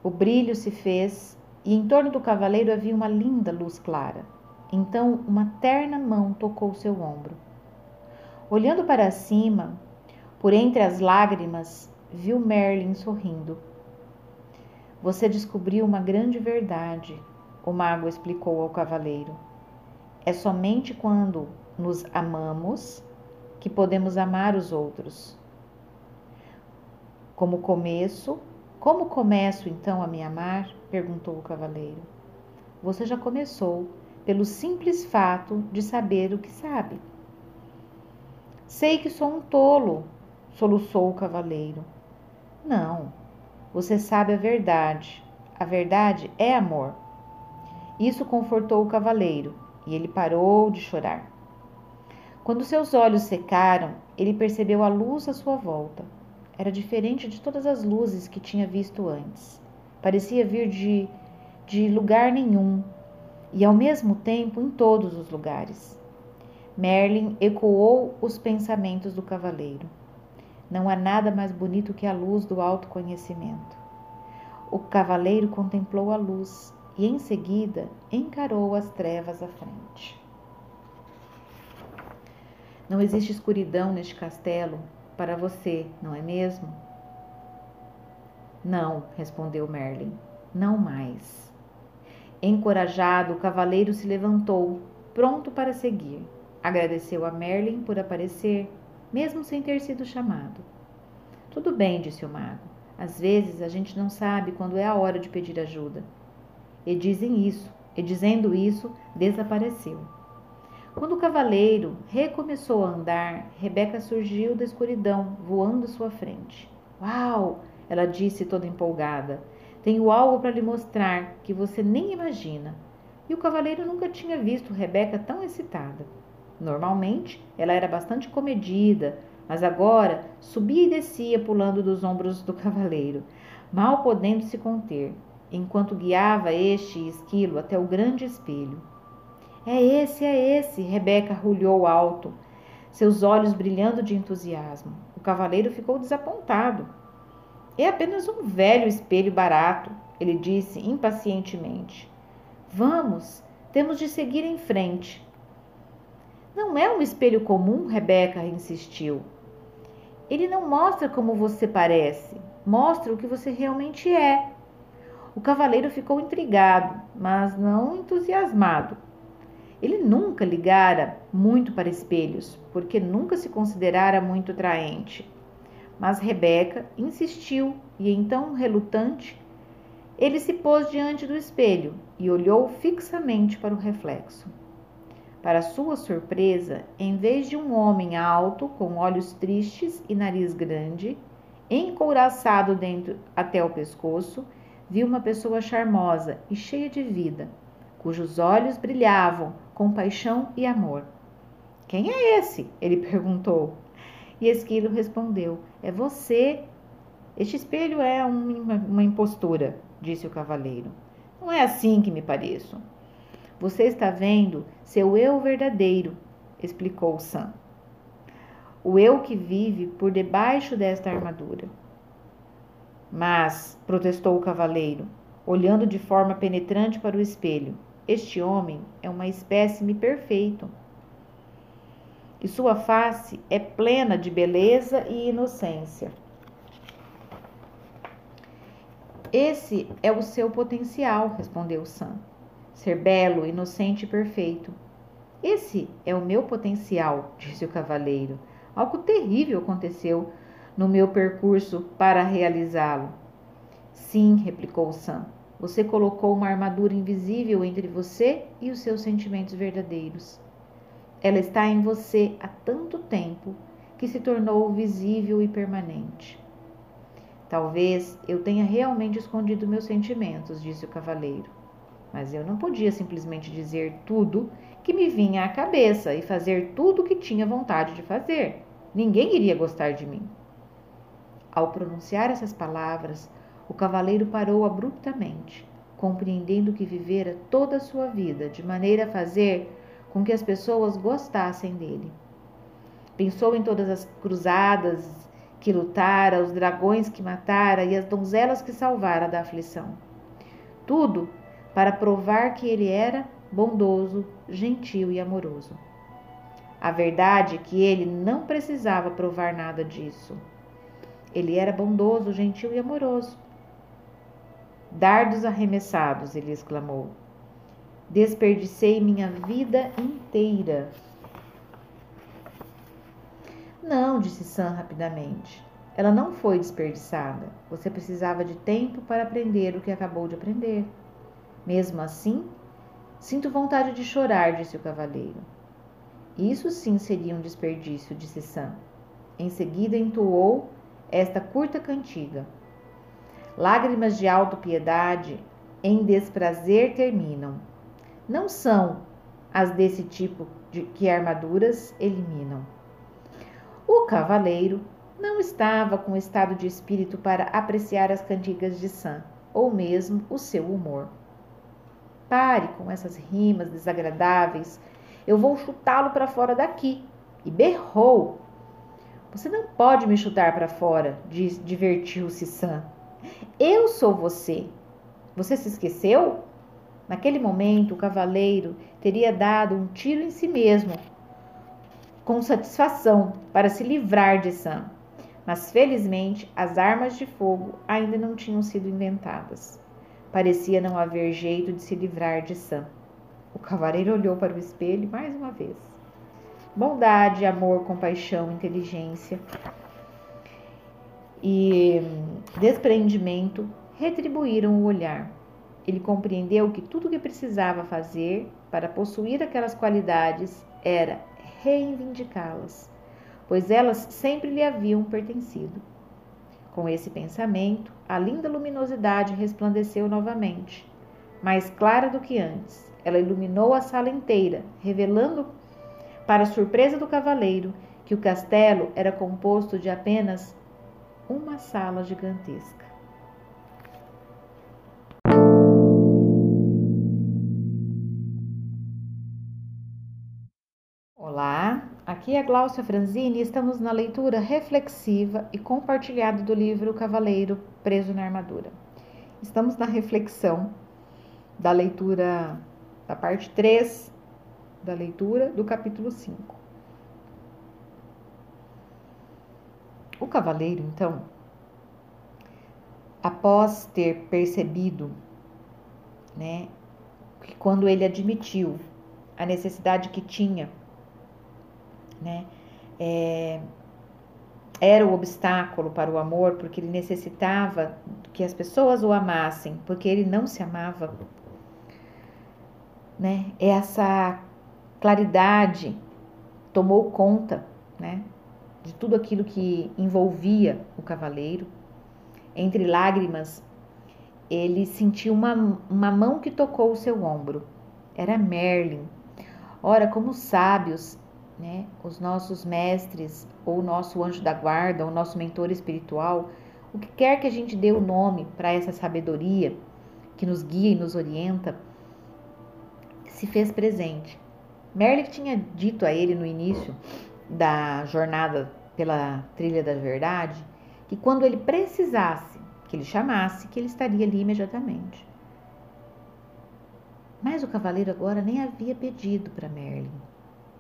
o brilho se fez, e em torno do cavaleiro havia uma linda luz clara. Então, uma terna mão tocou seu ombro. Olhando para cima, por entre as lágrimas, viu Merlin sorrindo. Você descobriu uma grande verdade, o mago explicou ao cavaleiro. É somente quando nos amamos que podemos amar os outros. Como começo, como começo então a me amar? perguntou o cavaleiro. Você já começou pelo simples fato de saber o que sabe. Sei que sou um tolo, soluçou o cavaleiro. Não, você sabe a verdade. A verdade é amor. Isso confortou o cavaleiro e ele parou de chorar. Quando seus olhos secaram, ele percebeu a luz à sua volta. Era diferente de todas as luzes que tinha visto antes. Parecia vir de, de lugar nenhum e, ao mesmo tempo, em todos os lugares. Merlin ecoou os pensamentos do cavaleiro. Não há nada mais bonito que a luz do autoconhecimento. O cavaleiro contemplou a luz e, em seguida, encarou as trevas à frente. Não existe escuridão neste castelo para você, não é mesmo? Não, respondeu Merlin, não mais. Encorajado, o cavaleiro se levantou, pronto para seguir. Agradeceu a Merlin por aparecer, mesmo sem ter sido chamado. Tudo bem, disse o mago. Às vezes a gente não sabe quando é a hora de pedir ajuda. E dizem isso, e dizendo isso, desapareceu. Quando o cavaleiro recomeçou a andar, Rebeca surgiu da escuridão, voando à sua frente. Uau! Ela disse toda empolgada. Tenho algo para lhe mostrar que você nem imagina. E o cavaleiro nunca tinha visto Rebeca tão excitada. Normalmente, ela era bastante comedida, mas agora subia e descia pulando dos ombros do cavaleiro, mal podendo se conter, enquanto guiava este esquilo até o grande espelho. É esse, é esse, Rebeca rulhou alto. seus olhos brilhando de entusiasmo. O cavaleiro ficou desapontado. É apenas um velho espelho barato, ele disse impacientemente. Vamos, temos de seguir em frente. Não é um espelho comum, Rebeca insistiu. Ele não mostra como você parece, mostra o que você realmente é. O cavaleiro ficou intrigado, mas não entusiasmado. Ele nunca ligara muito para espelhos, porque nunca se considerara muito atraente. Mas Rebeca insistiu e então, relutante, ele se pôs diante do espelho e olhou fixamente para o reflexo. Para sua surpresa, em vez de um homem alto, com olhos tristes e nariz grande, encouraçado dentro até o pescoço, viu uma pessoa charmosa e cheia de vida, cujos olhos brilhavam com paixão e amor. Quem é esse? ele perguntou. E Esquilo respondeu: É você. Este espelho é uma, uma impostura, disse o cavaleiro. Não é assim que me pareço. Você está vendo seu eu verdadeiro, explicou Sam. O eu que vive por debaixo desta armadura. Mas, protestou o cavaleiro, olhando de forma penetrante para o espelho, este homem é uma espécime perfeito. E sua face é plena de beleza e inocência. Esse é o seu potencial, respondeu Sam. Ser belo, inocente e perfeito. Esse é o meu potencial, disse o cavaleiro. Algo terrível aconteceu no meu percurso para realizá-lo. Sim, replicou Sam. Você colocou uma armadura invisível entre você e os seus sentimentos verdadeiros. Ela está em você há tanto tempo que se tornou visível e permanente. Talvez eu tenha realmente escondido meus sentimentos, disse o cavaleiro. Mas eu não podia simplesmente dizer tudo que me vinha à cabeça e fazer tudo o que tinha vontade de fazer. Ninguém iria gostar de mim. Ao pronunciar essas palavras, o cavaleiro parou abruptamente, compreendendo que vivera toda a sua vida de maneira a fazer com que as pessoas gostassem dele. Pensou em todas as cruzadas que lutara, os dragões que matara e as donzelas que salvara da aflição. Tudo para provar que ele era bondoso, gentil e amoroso. A verdade é que ele não precisava provar nada disso. Ele era bondoso, gentil e amoroso. Dardos arremessados, ele exclamou. Desperdicei minha vida inteira. Não, disse Sam rapidamente. Ela não foi desperdiçada. Você precisava de tempo para aprender o que acabou de aprender. Mesmo assim, sinto vontade de chorar, disse o cavaleiro. Isso sim seria um desperdício, disse Sam. Em seguida entoou esta curta cantiga. Lágrimas de autopiedade em desprazer terminam. Não são as desse tipo de que armaduras eliminam. O cavaleiro não estava com estado de espírito para apreciar as cantigas de Sam, ou mesmo o seu humor. Pare com essas rimas desagradáveis. Eu vou chutá-lo para fora daqui. E berrou. Você não pode me chutar para fora, divertiu-se Sam. Eu sou você. Você se esqueceu? Naquele momento, o cavaleiro teria dado um tiro em si mesmo, com satisfação, para se livrar de Sam. Mas felizmente, as armas de fogo ainda não tinham sido inventadas. Parecia não haver jeito de se livrar de Sam. O cavaleiro olhou para o espelho mais uma vez. Bondade, amor, compaixão, inteligência e desprendimento retribuíram o olhar. Ele compreendeu que tudo o que precisava fazer para possuir aquelas qualidades era reivindicá-las, pois elas sempre lhe haviam pertencido. Com esse pensamento, a linda luminosidade resplandeceu novamente, mais clara do que antes. Ela iluminou a sala inteira, revelando, para surpresa do cavaleiro, que o castelo era composto de apenas uma sala gigantesca. Aqui é Glaucia Franzini e estamos na leitura reflexiva e compartilhada do livro Cavaleiro Preso na Armadura. Estamos na reflexão da leitura da parte 3 da leitura do capítulo 5. O cavaleiro, então, após ter percebido, né, que quando ele admitiu a necessidade que tinha né? É, era o obstáculo para o amor, porque ele necessitava que as pessoas o amassem, porque ele não se amava. Né? Essa claridade tomou conta né? De tudo aquilo que envolvia o cavaleiro. Entre lágrimas, ele sentiu uma, uma mão que tocou o seu ombro. Era Merlin. Ora, como sábios né, os nossos mestres, ou o nosso anjo da guarda, ou o nosso mentor espiritual, o que quer que a gente dê o nome para essa sabedoria que nos guia e nos orienta, se fez presente. Merlin tinha dito a ele no início da jornada pela trilha da verdade que quando ele precisasse, que ele chamasse, que ele estaria ali imediatamente. Mas o cavaleiro agora nem havia pedido para Merlin,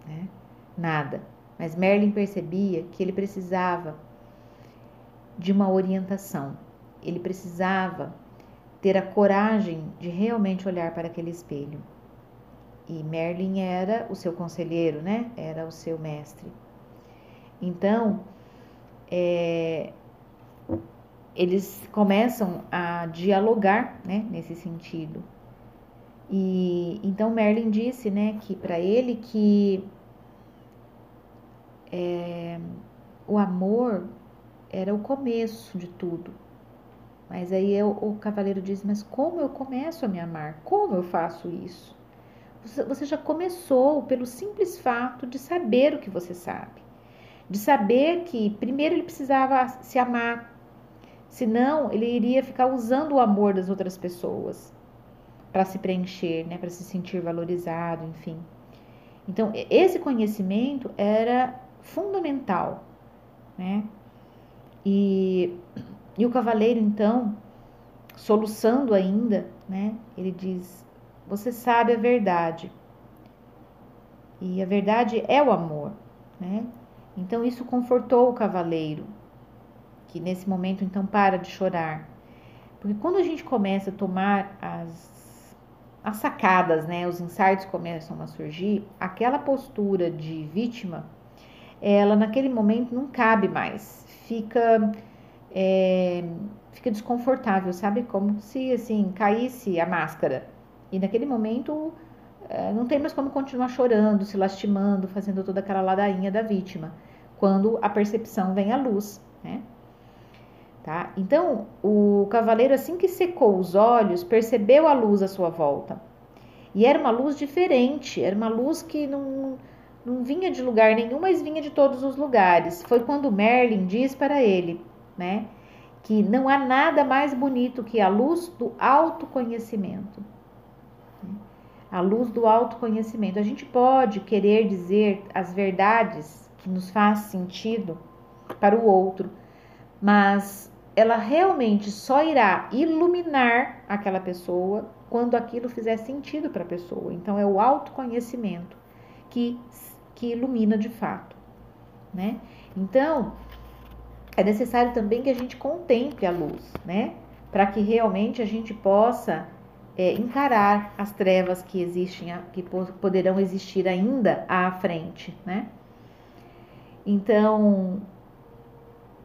né? nada. Mas Merlin percebia que ele precisava de uma orientação. Ele precisava ter a coragem de realmente olhar para aquele espelho. E Merlin era o seu conselheiro, né? Era o seu mestre. Então, é, eles começam a dialogar, né? Nesse sentido. E então Merlin disse, né, que para ele que é, o amor era o começo de tudo. Mas aí eu, o cavaleiro diz: Mas como eu começo a me amar? Como eu faço isso? Você, já começou pelo simples fato de saber o que você sabe, de saber que primeiro ele precisava se amar, senão ele iria ficar usando o amor das outras pessoas para se preencher, né, para se sentir valorizado, enfim. Então, esse conhecimento era fundamental, né? E, e o cavaleiro, então, soluçando ainda, né? Ele diz: Você sabe a verdade. E a verdade é o amor, né? Então isso confortou o cavaleiro, que nesse momento então para de chorar. Porque quando a gente começa a tomar as, as sacadas, né, os insights começam a surgir, aquela postura de vítima ela naquele momento não cabe mais, fica é, fica desconfortável, sabe? Como se assim caísse a máscara e naquele momento é, não tem mais como continuar chorando, se lastimando, fazendo toda aquela ladainha da vítima, quando a percepção vem à luz, né? Tá? Então, o cavaleiro, assim que secou os olhos, percebeu a luz à sua volta. E era uma luz diferente, era uma luz que não, não vinha de lugar nenhum, mas vinha de todos os lugares. Foi quando Merlin diz para ele, né, que não há nada mais bonito que a luz do autoconhecimento. A luz do autoconhecimento. A gente pode querer dizer as verdades que nos faz sentido para o outro, mas ela realmente só irá iluminar aquela pessoa quando aquilo fizer sentido para a pessoa. Então é o autoconhecimento que que ilumina de fato, né? Então, é necessário também que a gente contemple a luz, né? Para que realmente a gente possa é, encarar as trevas que existem, que poderão existir ainda à frente, né? Então,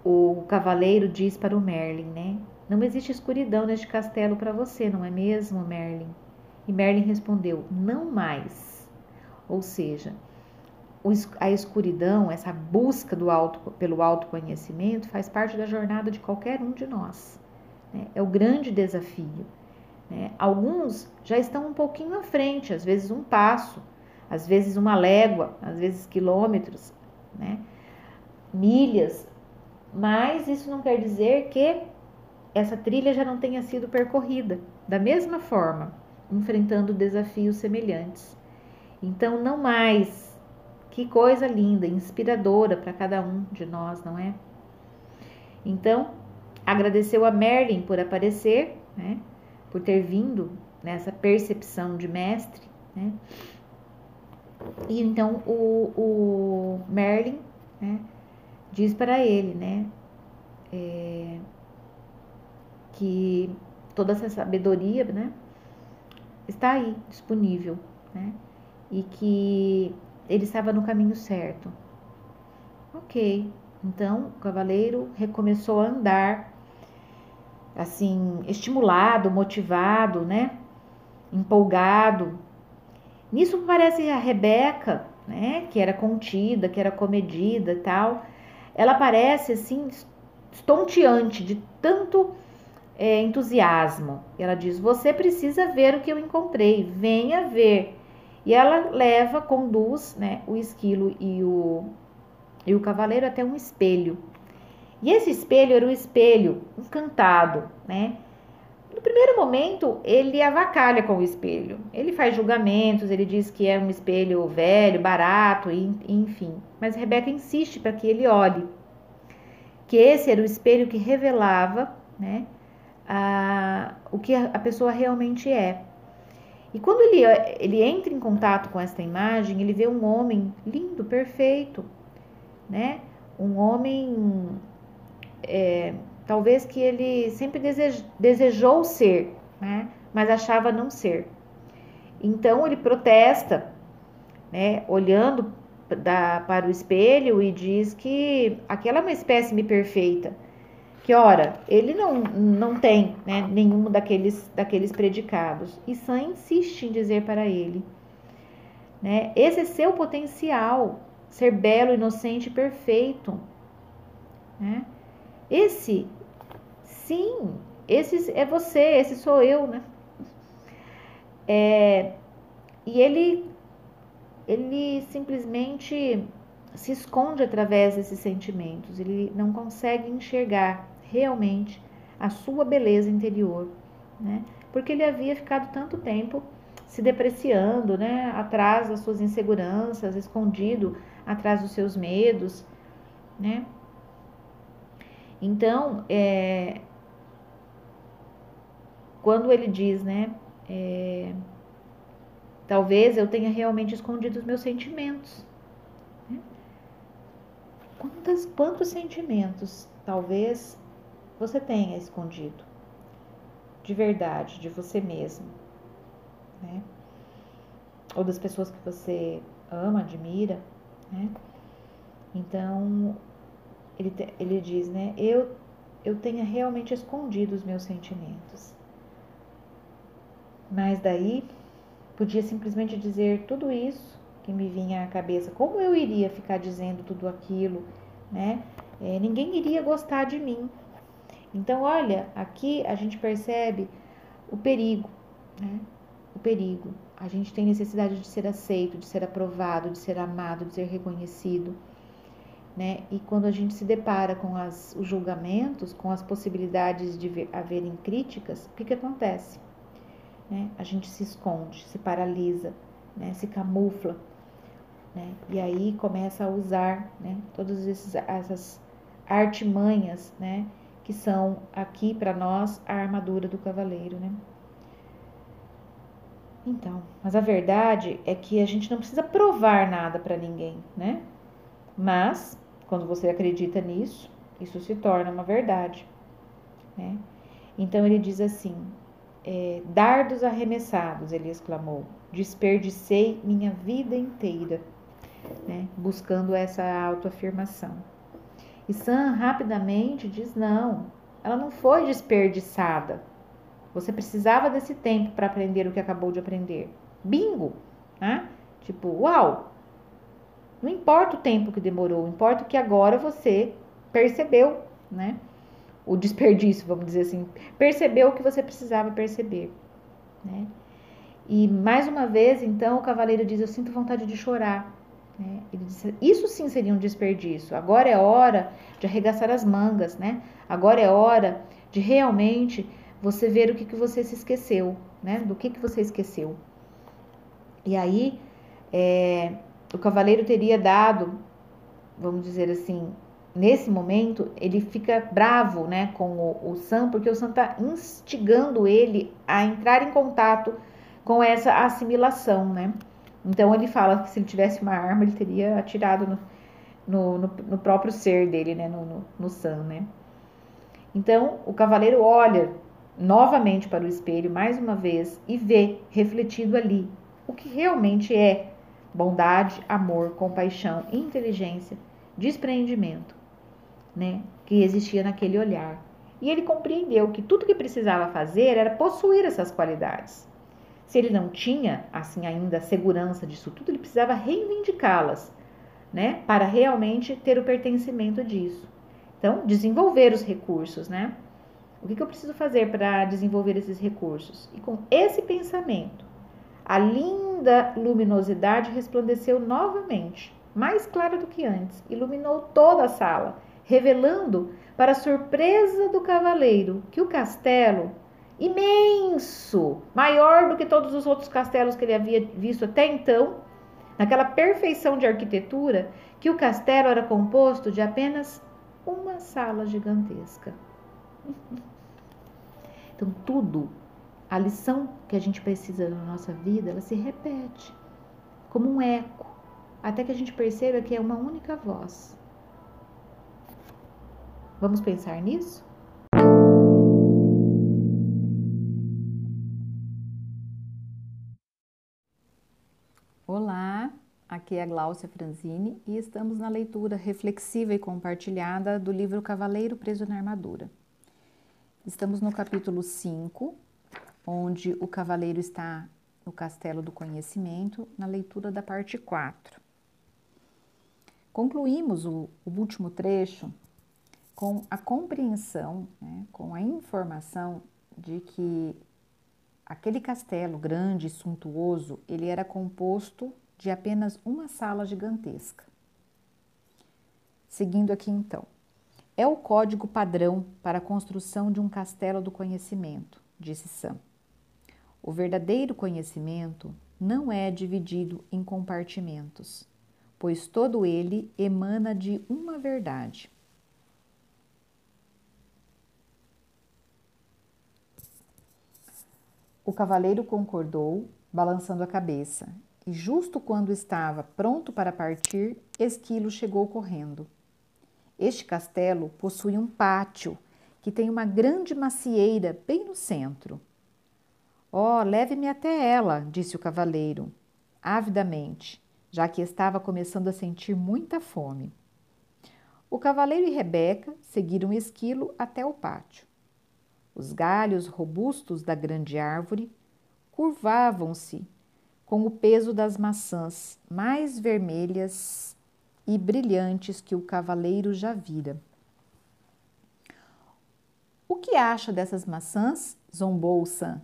o cavaleiro diz para o Merlin, né? Não existe escuridão neste castelo para você, não é mesmo, Merlin? E Merlin respondeu: Não mais. Ou seja, a escuridão, essa busca do auto, pelo autoconhecimento, faz parte da jornada de qualquer um de nós. Né? É o grande desafio. Né? Alguns já estão um pouquinho à frente, às vezes um passo, às vezes uma légua, às vezes quilômetros, né? milhas, mas isso não quer dizer que essa trilha já não tenha sido percorrida da mesma forma, enfrentando desafios semelhantes. Então, não mais Que coisa linda, inspiradora para cada um de nós, não é? Então, agradeceu a Merlin por aparecer, né? Por ter vindo nessa percepção de mestre, né? E então o, o Merlin, né? Diz para ele, né? É, que toda essa sabedoria, né? Está aí, disponível, né? E que ele estava no caminho certo. Ok, então o cavaleiro recomeçou a andar, assim, estimulado, motivado, né? Empolgado. Nisso parece a Rebeca, né? Que era contida, que era comedida e tal. Ela parece assim estonteante de tanto é, entusiasmo. Ela diz: Você precisa ver o que eu encontrei, venha ver. E ela leva, conduz né, o esquilo e o, e o cavaleiro até um espelho. E esse espelho era um espelho encantado, né? No primeiro momento, ele avacalha com o espelho. Ele faz julgamentos, ele diz que é um espelho velho, barato, enfim. Mas Rebeca insiste para que ele olhe. Que esse era o espelho que revelava, né, a, o que a pessoa realmente é. E quando ele, ele entra em contato com esta imagem, ele vê um homem lindo, perfeito, né? Um homem, é, talvez que ele sempre desejou, desejou ser, né? Mas achava não ser. Então ele protesta, né? Olhando da, para o espelho e diz que aquela é uma espécime perfeita que ora, ele não, não tem né, nenhum daqueles, daqueles predicados. E Sam insiste em dizer para ele, né, esse é seu potencial, ser belo, inocente e perfeito. Né? Esse, sim, esse é você, esse sou eu, né? É, e ele, ele simplesmente se esconde através desses sentimentos, ele não consegue enxergar realmente a sua beleza interior, né? Porque ele havia ficado tanto tempo se depreciando, né? Atrás das suas inseguranças, escondido atrás dos seus medos, né? Então, é, quando ele diz, né? É, talvez eu tenha realmente escondido os meus sentimentos. Né? Quantas, quantos sentimentos talvez você tenha escondido de verdade, de você mesmo, né? Ou das pessoas que você ama, admira, né? Então, ele, ele diz, né? Eu, eu tenha realmente escondido os meus sentimentos. Mas daí, podia simplesmente dizer tudo isso que me vinha à cabeça. Como eu iria ficar dizendo tudo aquilo, né? É, ninguém iria gostar de mim, então, olha, aqui a gente percebe o perigo, né? O perigo. A gente tem necessidade de ser aceito, de ser aprovado, de ser amado, de ser reconhecido. Né? E quando a gente se depara com as, os julgamentos, com as possibilidades de ver, haverem críticas, o que, que acontece? Né? A gente se esconde, se paralisa, né? se camufla. Né? E aí começa a usar né? todas essas artimanhas né? que são aqui para nós a armadura do cavaleiro, né? Então, mas a verdade é que a gente não precisa provar nada para ninguém, né? Mas quando você acredita nisso, isso se torna uma verdade, né? Então ele diz assim: é, dardos arremessados, ele exclamou, desperdicei minha vida inteira, né? Buscando essa autoafirmação. E Sam rapidamente diz: não, ela não foi desperdiçada. Você precisava desse tempo para aprender o que acabou de aprender. Bingo! Né? Tipo, uau! Não importa o tempo que demorou, importa que agora você percebeu, né? O desperdício, vamos dizer assim, percebeu o que você precisava perceber, né? E mais uma vez, então, o cavaleiro diz: Eu sinto vontade de chorar. Né? Ele disse, isso sim seria um desperdício. Agora é hora de arregaçar as mangas, né? Agora é hora de realmente você ver o que, que você se esqueceu, né? Do que, que você esqueceu. E aí, é, o cavaleiro teria dado, vamos dizer assim, nesse momento, ele fica bravo né, com o, o Sam, porque o Sam está instigando ele a entrar em contato com essa assimilação, né? Então ele fala que se ele tivesse uma arma, ele teria atirado no, no, no, no próprio ser dele, né? No, no, no Sam, né? Então o cavaleiro olha novamente para o espelho, mais uma vez, e vê refletido ali o que realmente é bondade, amor, compaixão, inteligência, despreendimento né, que existia naquele olhar. E ele compreendeu que tudo que precisava fazer era possuir essas qualidades. Se ele não tinha, assim, ainda a segurança disso tudo, ele precisava reivindicá-las, né, para realmente ter o pertencimento disso. Então, desenvolver os recursos, né? O que, que eu preciso fazer para desenvolver esses recursos? E com esse pensamento, a linda luminosidade resplandeceu novamente, mais clara do que antes, iluminou toda a sala revelando, para surpresa do cavaleiro, que o castelo, imenso, maior do que todos os outros castelos que ele havia visto até então, naquela perfeição de arquitetura, que o castelo era composto de apenas uma sala gigantesca. Então, tudo, a lição que a gente precisa na nossa vida, ela se repete como um eco, até que a gente perceba que é uma única voz. Vamos pensar nisso? Olá, aqui é a Gláucia Franzini e estamos na leitura reflexiva e compartilhada do livro Cavaleiro Preso na Armadura. Estamos no capítulo 5, onde o cavaleiro está no castelo do conhecimento, na leitura da parte 4. Concluímos o, o último trecho com a compreensão, né, com a informação de que aquele castelo grande e suntuoso, ele era composto de apenas uma sala gigantesca. Seguindo aqui então. É o código padrão para a construção de um castelo do conhecimento, disse Sam. O verdadeiro conhecimento não é dividido em compartimentos, pois todo ele emana de uma verdade. O cavaleiro concordou, balançando a cabeça, e justo quando estava pronto para partir, Esquilo chegou correndo. Este castelo possui um pátio que tem uma grande macieira bem no centro. Oh, leve-me até ela, disse o cavaleiro, avidamente, já que estava começando a sentir muita fome. O cavaleiro e Rebeca seguiram Esquilo até o pátio. Os galhos robustos da grande árvore curvavam-se com o peso das maçãs mais vermelhas e brilhantes que o cavaleiro já vira. O que acha dessas maçãs? zombou Sam.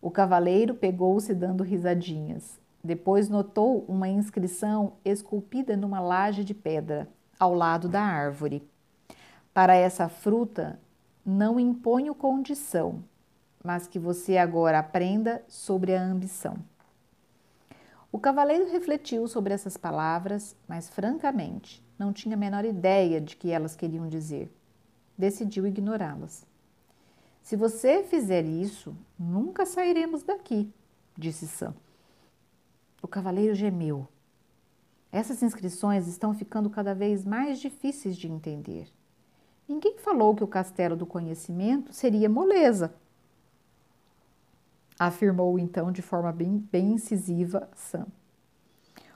O cavaleiro pegou-se dando risadinhas. Depois notou uma inscrição esculpida numa laje de pedra, ao lado da árvore. Para essa fruta não imponho condição, mas que você agora aprenda sobre a ambição. O cavaleiro refletiu sobre essas palavras, mas francamente não tinha a menor ideia de que elas queriam dizer. Decidiu ignorá-las. Se você fizer isso, nunca sairemos daqui, disse Sam. O cavaleiro gemeu. Essas inscrições estão ficando cada vez mais difíceis de entender. Ninguém falou que o castelo do conhecimento seria moleza. Afirmou então de forma bem, bem incisiva Sam.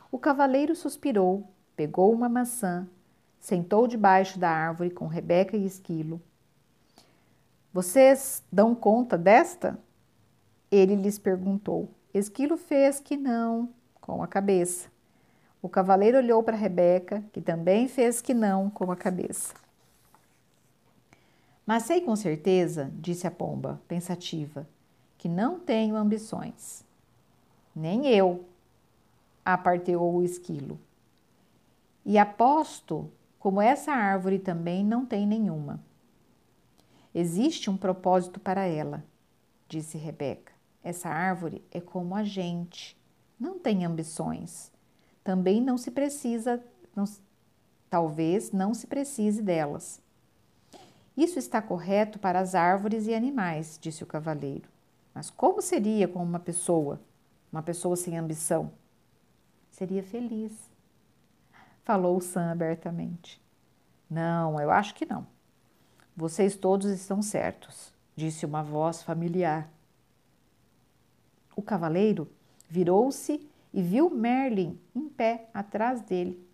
O cavaleiro suspirou, pegou uma maçã, sentou debaixo da árvore com Rebeca e Esquilo. Vocês dão conta desta? Ele lhes perguntou. Esquilo fez que não, com a cabeça. O cavaleiro olhou para Rebeca, que também fez que não, com a cabeça. Mas sei com certeza, disse a pomba, pensativa, que não tenho ambições. Nem eu, aparteou o esquilo. E aposto como essa árvore também não tem nenhuma. Existe um propósito para ela, disse Rebeca. Essa árvore é como a gente, não tem ambições. também não se precisa, não, talvez não se precise delas. Isso está correto para as árvores e animais, disse o cavaleiro. Mas como seria com uma pessoa, uma pessoa sem ambição? Seria feliz. Falou Sam abertamente. Não, eu acho que não. Vocês todos estão certos, disse uma voz familiar. O cavaleiro virou-se e viu Merlin em pé atrás dele.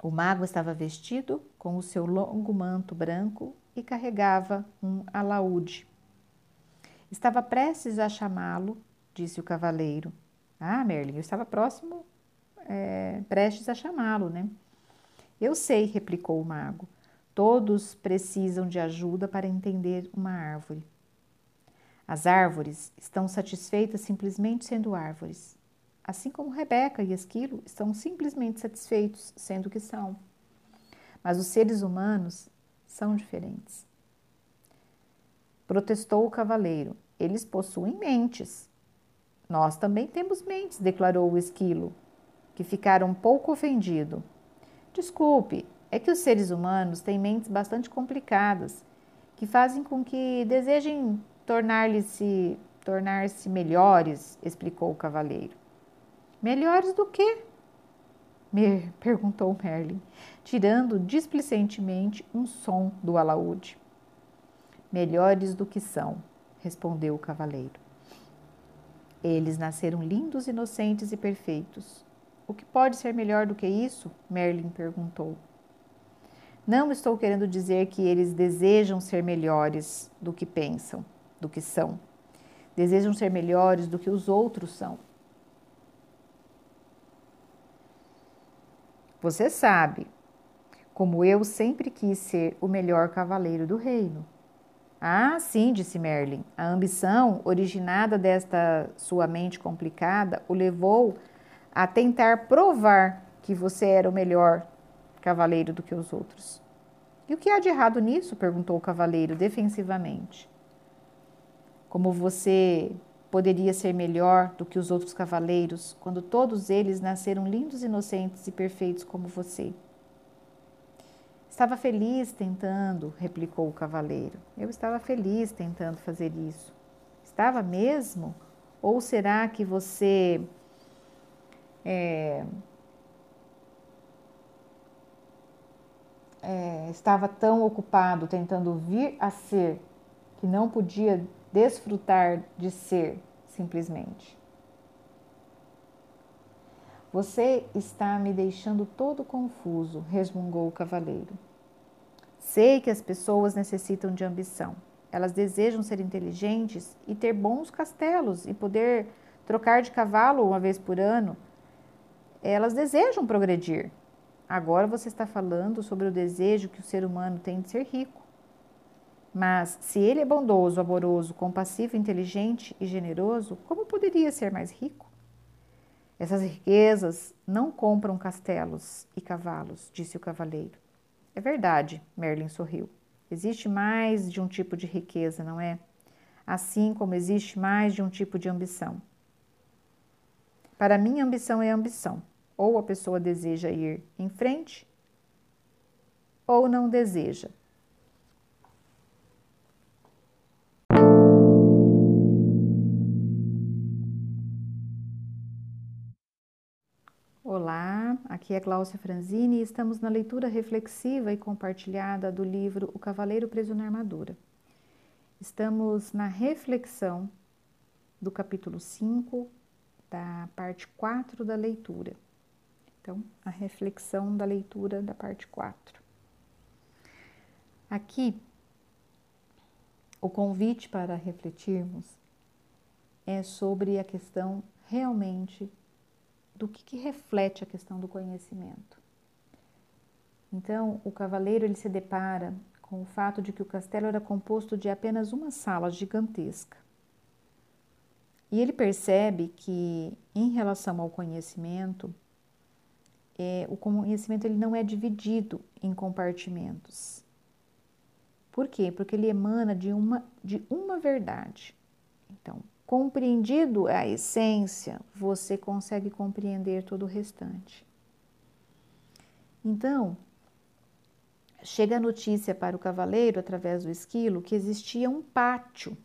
O mago estava vestido com o seu longo manto branco e carregava um alaúde. Estava prestes a chamá-lo, disse o cavaleiro. Ah, Merlin, eu estava próximo, é, prestes a chamá-lo, né? Eu sei, replicou o mago. Todos precisam de ajuda para entender uma árvore. As árvores estão satisfeitas simplesmente sendo árvores, assim como Rebeca e Esquilo estão simplesmente satisfeitos sendo o que são. Mas os seres humanos são diferentes. Protestou o cavaleiro. Eles possuem mentes. Nós também temos mentes, declarou o esquilo, que ficara um pouco ofendido. Desculpe, é que os seres humanos têm mentes bastante complicadas, que fazem com que desejem tornar-se tornar melhores, explicou o cavaleiro. Melhores do que? Perguntou Merlin, tirando displicentemente um som do alaúde. Melhores do que são, respondeu o cavaleiro. Eles nasceram lindos, inocentes e perfeitos. O que pode ser melhor do que isso? Merlin perguntou. Não estou querendo dizer que eles desejam ser melhores do que pensam, do que são. Desejam ser melhores do que os outros são. Você sabe, como eu sempre quis ser o melhor cavaleiro do reino. Ah, sim, disse Merlin. A ambição, originada desta sua mente complicada, o levou a tentar provar que você era o melhor cavaleiro do que os outros. E o que há de errado nisso? perguntou o cavaleiro defensivamente. Como você poderia ser melhor do que os outros cavaleiros quando todos eles nasceram lindos, inocentes e perfeitos como você? Estava feliz tentando, replicou o cavaleiro. Eu estava feliz tentando fazer isso. Estava mesmo? Ou será que você é, é, estava tão ocupado tentando vir a ser que não podia desfrutar de ser simplesmente. Você está me deixando todo confuso, resmungou o cavaleiro. Sei que as pessoas necessitam de ambição. Elas desejam ser inteligentes e ter bons castelos e poder trocar de cavalo uma vez por ano. Elas desejam progredir. Agora você está falando sobre o desejo que o ser humano tem de ser rico. Mas se ele é bondoso, amoroso, compassivo, inteligente e generoso, como poderia ser mais rico? Essas riquezas não compram castelos e cavalos, disse o cavaleiro. É verdade, Merlin sorriu. Existe mais de um tipo de riqueza, não é? Assim como existe mais de um tipo de ambição. Para mim, ambição é ambição. Ou a pessoa deseja ir em frente, ou não deseja. Olá, aqui é Cláudia Franzini e estamos na leitura reflexiva e compartilhada do livro O Cavaleiro Preso na Armadura. Estamos na reflexão do capítulo 5, da parte 4 da leitura. Então, a reflexão da leitura da parte 4. Aqui, o convite para refletirmos é sobre a questão realmente do que, que reflete a questão do conhecimento. Então, o cavaleiro ele se depara com o fato de que o castelo era composto de apenas uma sala gigantesca. E ele percebe que, em relação ao conhecimento, é, o conhecimento ele não é dividido em compartimentos. Por quê? Porque ele emana de uma, de uma verdade. Então, compreendido a essência, você consegue compreender todo o restante. Então, chega a notícia para o cavaleiro, através do esquilo, que existia um pátio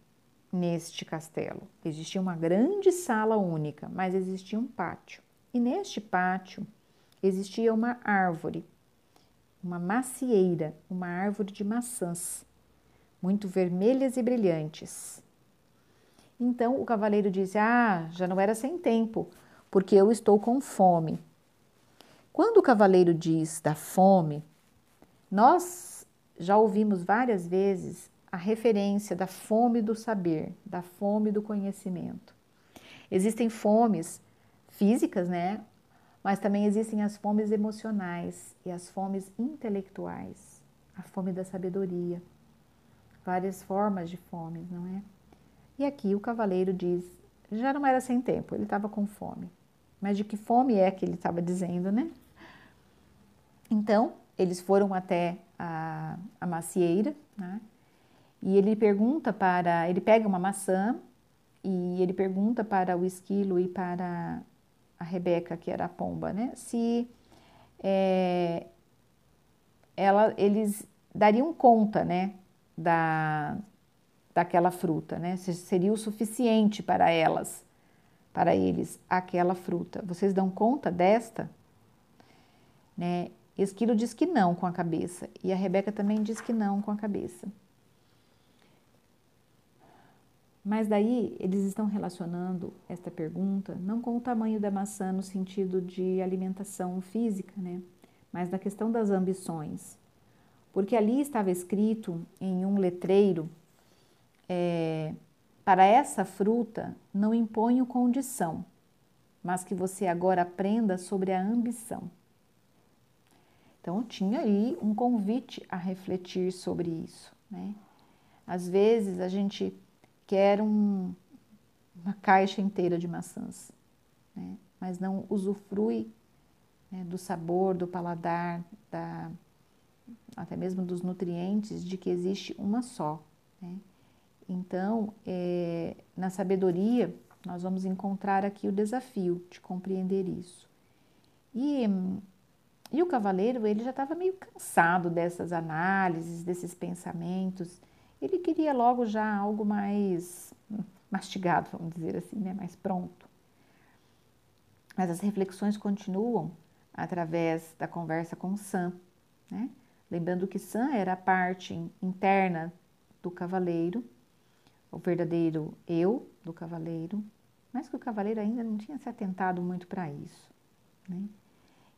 neste castelo. Existia uma grande sala única, mas existia um pátio. E neste pátio existia uma árvore, uma macieira, uma árvore de maçãs, muito vermelhas e brilhantes. Então o cavaleiro disse: Ah, já não era sem tempo, porque eu estou com fome. Quando o cavaleiro diz da fome, nós já ouvimos várias vezes a referência da fome do saber, da fome do conhecimento. Existem fomes físicas, né? Mas também existem as fomes emocionais e as fomes intelectuais, a fome da sabedoria. Várias formas de fome, não é? E aqui o cavaleiro diz: já não era sem tempo, ele estava com fome. Mas de que fome é que ele estava dizendo, né? Então, eles foram até a, a macieira, né? E ele pergunta para. Ele pega uma maçã e ele pergunta para o esquilo e para a Rebeca, que era a pomba, né? Se é, ela, eles dariam conta, né? Da, daquela fruta, né? Se seria o suficiente para elas, para eles, aquela fruta. Vocês dão conta desta? Né? Esquilo diz que não com a cabeça e a Rebeca também diz que não com a cabeça. Mas daí eles estão relacionando esta pergunta não com o tamanho da maçã no sentido de alimentação física, né? Mas da questão das ambições. Porque ali estava escrito em um letreiro é, para essa fruta não imponho condição, mas que você agora aprenda sobre a ambição. Então, tinha aí um convite a refletir sobre isso. Né? Às vezes a gente quer um, uma caixa inteira de maçãs, né? mas não usufrui né, do sabor, do paladar, da, até mesmo dos nutrientes de que existe uma só. Né? Então, é, na sabedoria, nós vamos encontrar aqui o desafio de compreender isso. E, e o cavaleiro, ele já estava meio cansado dessas análises, desses pensamentos. Ele queria logo já algo mais mastigado, vamos dizer assim, né? mais pronto. Mas as reflexões continuam através da conversa com Sam, né? Lembrando que Sam era a parte interna do cavaleiro o verdadeiro eu do cavaleiro, mas que o cavaleiro ainda não tinha se atentado muito para isso. Né?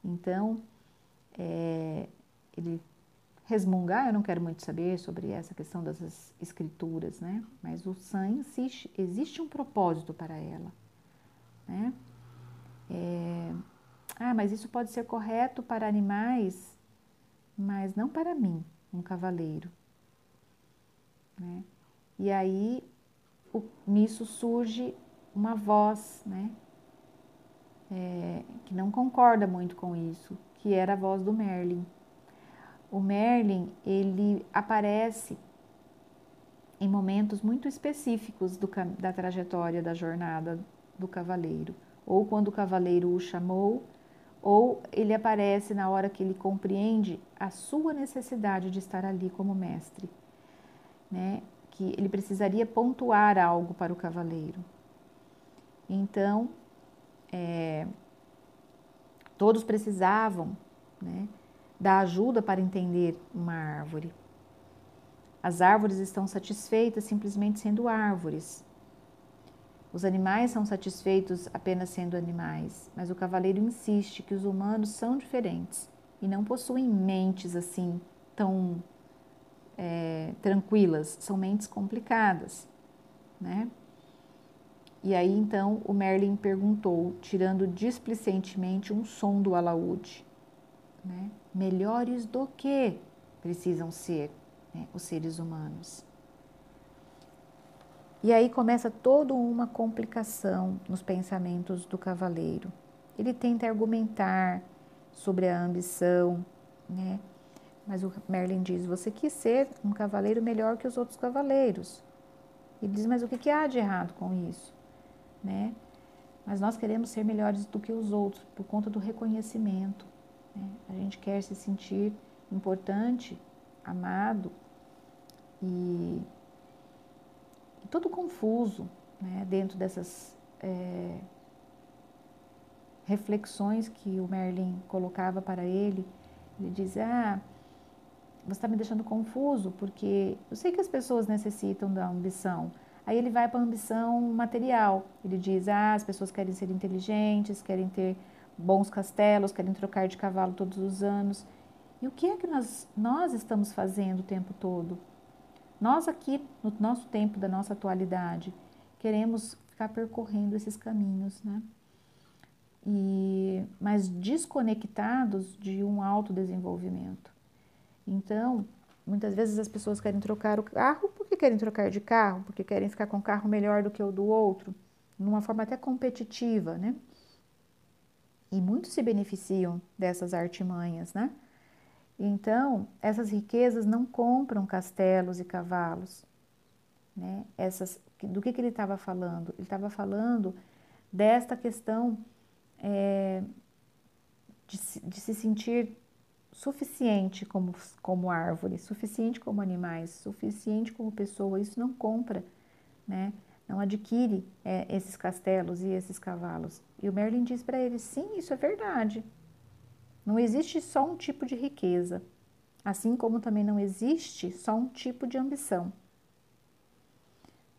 Então, é, ele resmungar, eu não quero muito saber sobre essa questão das escrituras, né? mas o Sam insiste, existe um propósito para ela. Né? É, ah, mas isso pode ser correto para animais, mas não para mim, um cavaleiro. Né? E aí o, nisso surge uma voz, né? É, que não concorda muito com isso, que era a voz do Merlin. O Merlin ele aparece em momentos muito específicos do, da trajetória da jornada do cavaleiro, ou quando o cavaleiro o chamou, ou ele aparece na hora que ele compreende a sua necessidade de estar ali como mestre, né? que ele precisaria pontuar algo para o cavaleiro. Então, é, todos precisavam né, da ajuda para entender uma árvore. As árvores estão satisfeitas simplesmente sendo árvores. Os animais são satisfeitos apenas sendo animais, mas o cavaleiro insiste que os humanos são diferentes e não possuem mentes assim tão é, tranquilas, são mentes complicadas, né? E aí então o Merlin perguntou, tirando displicentemente um som do alaúde, né? Melhores do que precisam ser né, os seres humanos. E aí começa toda uma complicação nos pensamentos do cavaleiro. Ele tenta argumentar sobre a ambição, né? Mas o Merlin diz: Você quis ser um cavaleiro melhor que os outros cavaleiros. Ele diz, mas o que há de errado com isso? Né? Mas nós queremos ser melhores do que os outros por conta do reconhecimento. Né? A gente quer se sentir importante, amado e, e todo confuso né? dentro dessas é, reflexões que o Merlin colocava para ele. Ele diz: Ah, você está me deixando confuso porque eu sei que as pessoas necessitam da ambição. Aí ele vai para a ambição material. Ele diz: ah, as pessoas querem ser inteligentes, querem ter bons castelos, querem trocar de cavalo todos os anos. E o que é que nós, nós estamos fazendo o tempo todo? Nós aqui, no nosso tempo da nossa atualidade, queremos ficar percorrendo esses caminhos, né? E, mas desconectados de um autodesenvolvimento. Então, muitas vezes as pessoas querem trocar o carro porque querem trocar de carro, porque querem ficar com um carro melhor do que o do outro, numa forma até competitiva, né? E muitos se beneficiam dessas artimanhas, né? Então, essas riquezas não compram castelos e cavalos, né? Essas, do que, que ele estava falando? Ele estava falando desta questão é, de, de se sentir suficiente como, como árvore, suficiente como animais, suficiente como pessoa, isso não compra, né? Não adquire é, esses castelos e esses cavalos. E o Merlin diz para ele: sim, isso é verdade. Não existe só um tipo de riqueza, assim como também não existe só um tipo de ambição.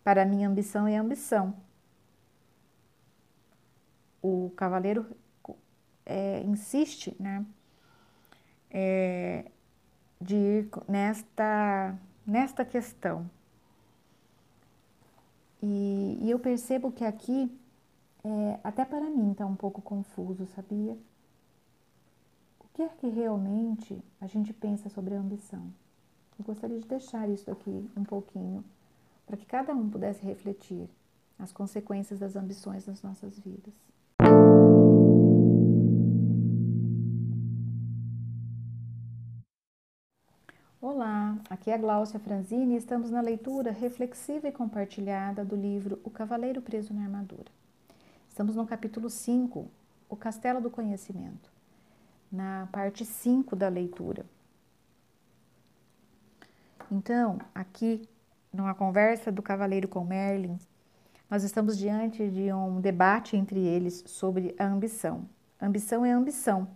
Para mim, ambição é ambição. O cavaleiro é, insiste, né? é, de ir nesta, nesta questão. E, e eu percebo que aqui, é, até para mim, está um pouco confuso, sabia? O que é que realmente a gente pensa sobre a ambição? Eu gostaria de deixar isso aqui um pouquinho, para que cada um pudesse refletir as consequências das ambições nas nossas vidas. Aqui é Gláucia Franzini e estamos na leitura reflexiva e compartilhada do livro O Cavaleiro Preso na Armadura. Estamos no capítulo 5, O Castelo do Conhecimento, na parte 5 da leitura. Então, aqui, numa conversa do cavaleiro com Merlin, nós estamos diante de um debate entre eles sobre a ambição. ambição é ambição.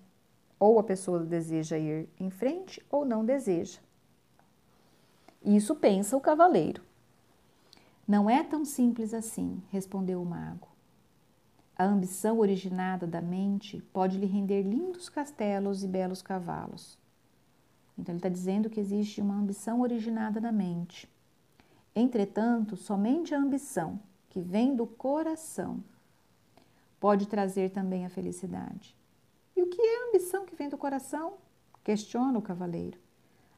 Ou a pessoa deseja ir em frente ou não deseja. Isso pensa o cavaleiro. Não é tão simples assim, respondeu o mago. A ambição originada da mente pode lhe render lindos castelos e belos cavalos. Então, ele está dizendo que existe uma ambição originada na mente. Entretanto, somente a ambição, que vem do coração, pode trazer também a felicidade. E o que é a ambição que vem do coração? Questiona o cavaleiro.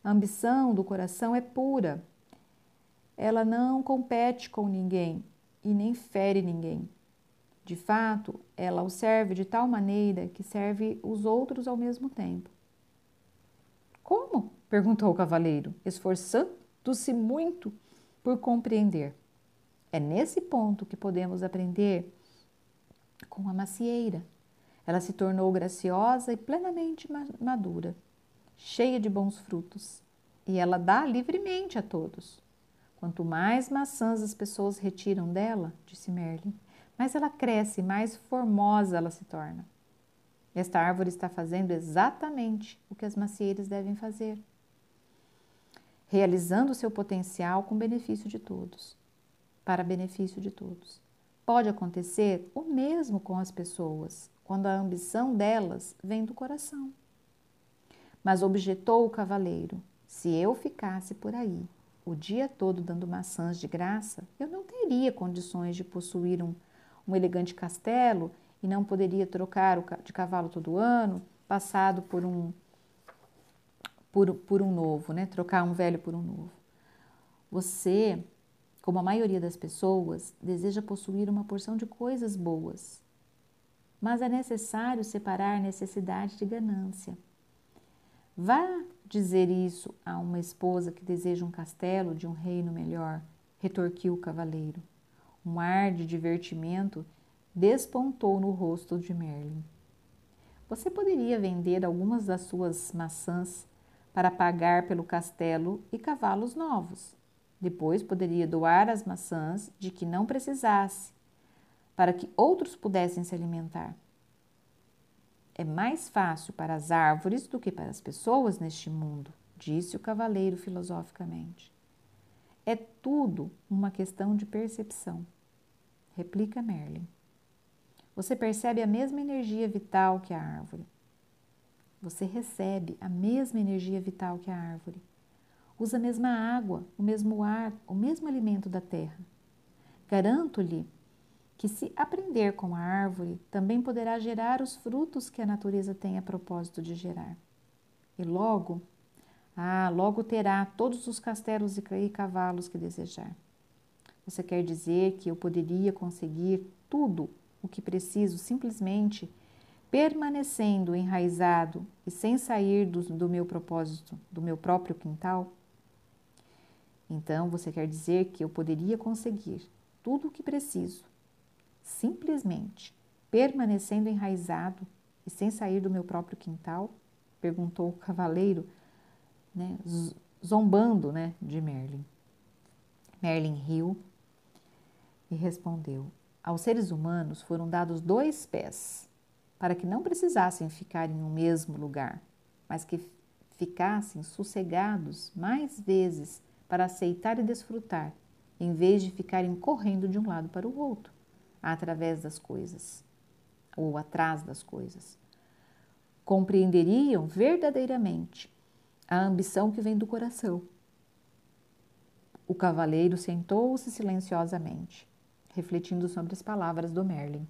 A ambição do coração é pura. Ela não compete com ninguém e nem fere ninguém. De fato, ela o serve de tal maneira que serve os outros ao mesmo tempo. Como? perguntou o cavaleiro, esforçando-se muito por compreender. É nesse ponto que podemos aprender com a macieira. Ela se tornou graciosa e plenamente madura cheia de bons frutos, e ela dá livremente a todos. Quanto mais maçãs as pessoas retiram dela, disse Merlin, mais ela cresce, mais formosa ela se torna. Esta árvore está fazendo exatamente o que as macieiras devem fazer, realizando seu potencial com benefício de todos, para benefício de todos. Pode acontecer o mesmo com as pessoas, quando a ambição delas vem do coração. Mas objetou o cavaleiro: Se eu ficasse por aí o dia todo dando maçãs de graça, eu não teria condições de possuir um, um elegante castelo e não poderia trocar de cavalo todo ano, passado por um por, por um novo, né? Trocar um velho por um novo. Você, como a maioria das pessoas, deseja possuir uma porção de coisas boas, mas é necessário separar necessidade de ganância. Vá dizer isso a uma esposa que deseja um castelo de um reino melhor retorquiu o cavaleiro. Um ar de divertimento despontou no rosto de Merlin. Você poderia vender algumas das suas maçãs para pagar pelo castelo e cavalos novos. Depois poderia doar as maçãs de que não precisasse, para que outros pudessem se alimentar. É mais fácil para as árvores do que para as pessoas neste mundo, disse o cavaleiro filosoficamente. É tudo uma questão de percepção, replica Merlin. Você percebe a mesma energia vital que a árvore. Você recebe a mesma energia vital que a árvore. Usa a mesma água, o mesmo ar, o mesmo alimento da terra. Garanto-lhe que, se aprender com a árvore, também poderá gerar os frutos que a natureza tem a propósito de gerar. E logo, ah, logo terá todos os castelos e cavalos que desejar. Você quer dizer que eu poderia conseguir tudo o que preciso simplesmente permanecendo enraizado e sem sair do, do meu propósito, do meu próprio quintal? Então você quer dizer que eu poderia conseguir tudo o que preciso simplesmente permanecendo enraizado e sem sair do meu próprio quintal? Perguntou o cavaleiro, né, zombando né, de Merlin. Merlin riu e respondeu: Aos seres humanos foram dados dois pés, para que não precisassem ficar em um mesmo lugar, mas que ficassem sossegados mais vezes para aceitar e desfrutar, em vez de ficarem correndo de um lado para o outro através das coisas ou atrás das coisas. Compreenderiam verdadeiramente a ambição que vem do coração. O cavaleiro sentou-se silenciosamente, refletindo sobre as palavras do Merlin.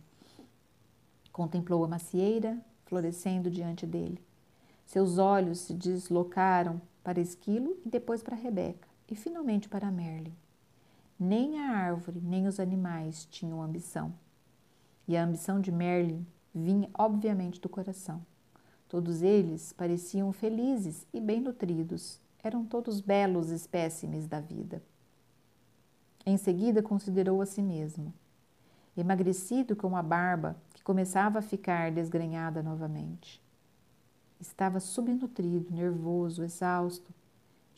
Contemplou a macieira florescendo diante dele. Seus olhos se deslocaram para Esquilo e depois para Rebeca e finalmente para Merlin. Nem a árvore, nem os animais tinham ambição. E a ambição de Merlin vinha, obviamente, do coração. Todos eles pareciam felizes e bem nutridos. Eram todos belos espécimes da vida. Em seguida, considerou a si mesmo. Emagrecido com a barba que começava a ficar desgrenhada novamente. Estava subnutrido, nervoso, exausto,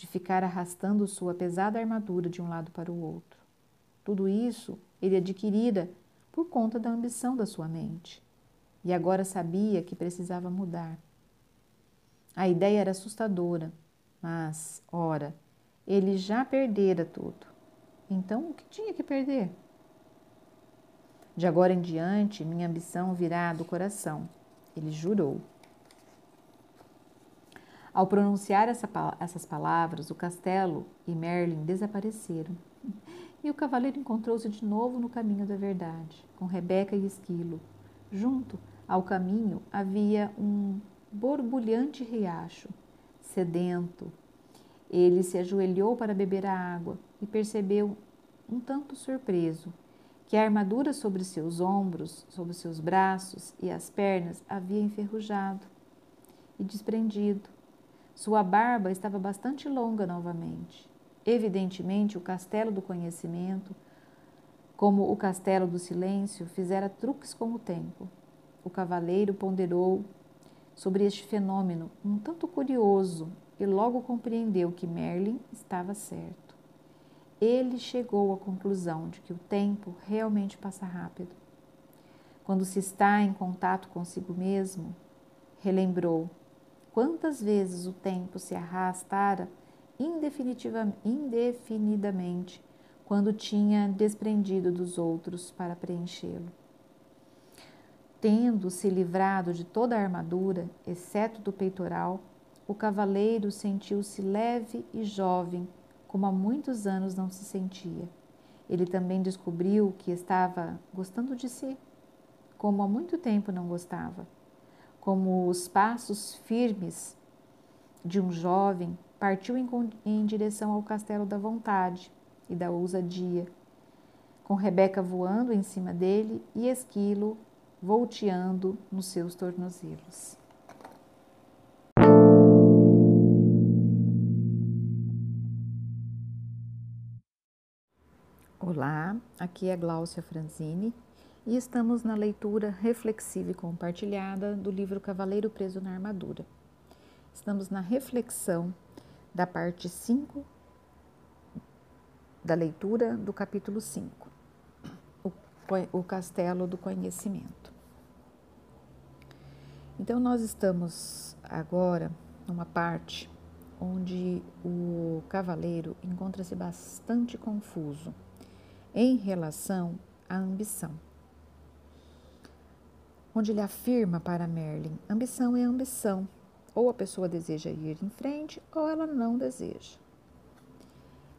de ficar arrastando sua pesada armadura de um lado para o outro. Tudo isso ele adquirira por conta da ambição da sua mente e agora sabia que precisava mudar. A ideia era assustadora, mas, ora, ele já perdera tudo. Então, o que tinha que perder? De agora em diante, minha ambição virá do coração, ele jurou. Ao pronunciar essa, essas palavras, o castelo e Merlin desapareceram. E o cavaleiro encontrou-se de novo no caminho da verdade, com Rebeca e Esquilo. Junto ao caminho havia um borbulhante riacho, sedento. Ele se ajoelhou para beber a água e percebeu, um tanto surpreso, que a armadura sobre seus ombros, sobre seus braços e as pernas havia enferrujado e desprendido sua barba estava bastante longa novamente. Evidentemente, o castelo do conhecimento, como o castelo do silêncio, fizera truques com o tempo. O cavaleiro ponderou sobre este fenômeno um tanto curioso e logo compreendeu que Merlin estava certo. Ele chegou à conclusão de que o tempo realmente passa rápido. Quando se está em contato consigo mesmo, relembrou quantas vezes o tempo se arrastara indefinidamente quando tinha desprendido dos outros para preenchê-lo. Tendo se livrado de toda a armadura, exceto do peitoral, o cavaleiro sentiu-se leve e jovem, como há muitos anos não se sentia. Ele também descobriu que estava gostando de si, como há muito tempo não gostava como os passos firmes de um jovem, partiu em, em direção ao castelo da vontade e da ousadia, com Rebeca voando em cima dele e Esquilo volteando nos seus tornozelos. Olá, aqui é Gláucia Franzini e estamos na leitura reflexiva e compartilhada do livro Cavaleiro Preso na Armadura. Estamos na reflexão da parte 5 da leitura do capítulo 5, o, o Castelo do Conhecimento. Então, nós estamos agora numa parte onde o cavaleiro encontra-se bastante confuso em relação à ambição. Onde ele afirma para Merlin: ambição é ambição. Ou a pessoa deseja ir em frente, ou ela não deseja.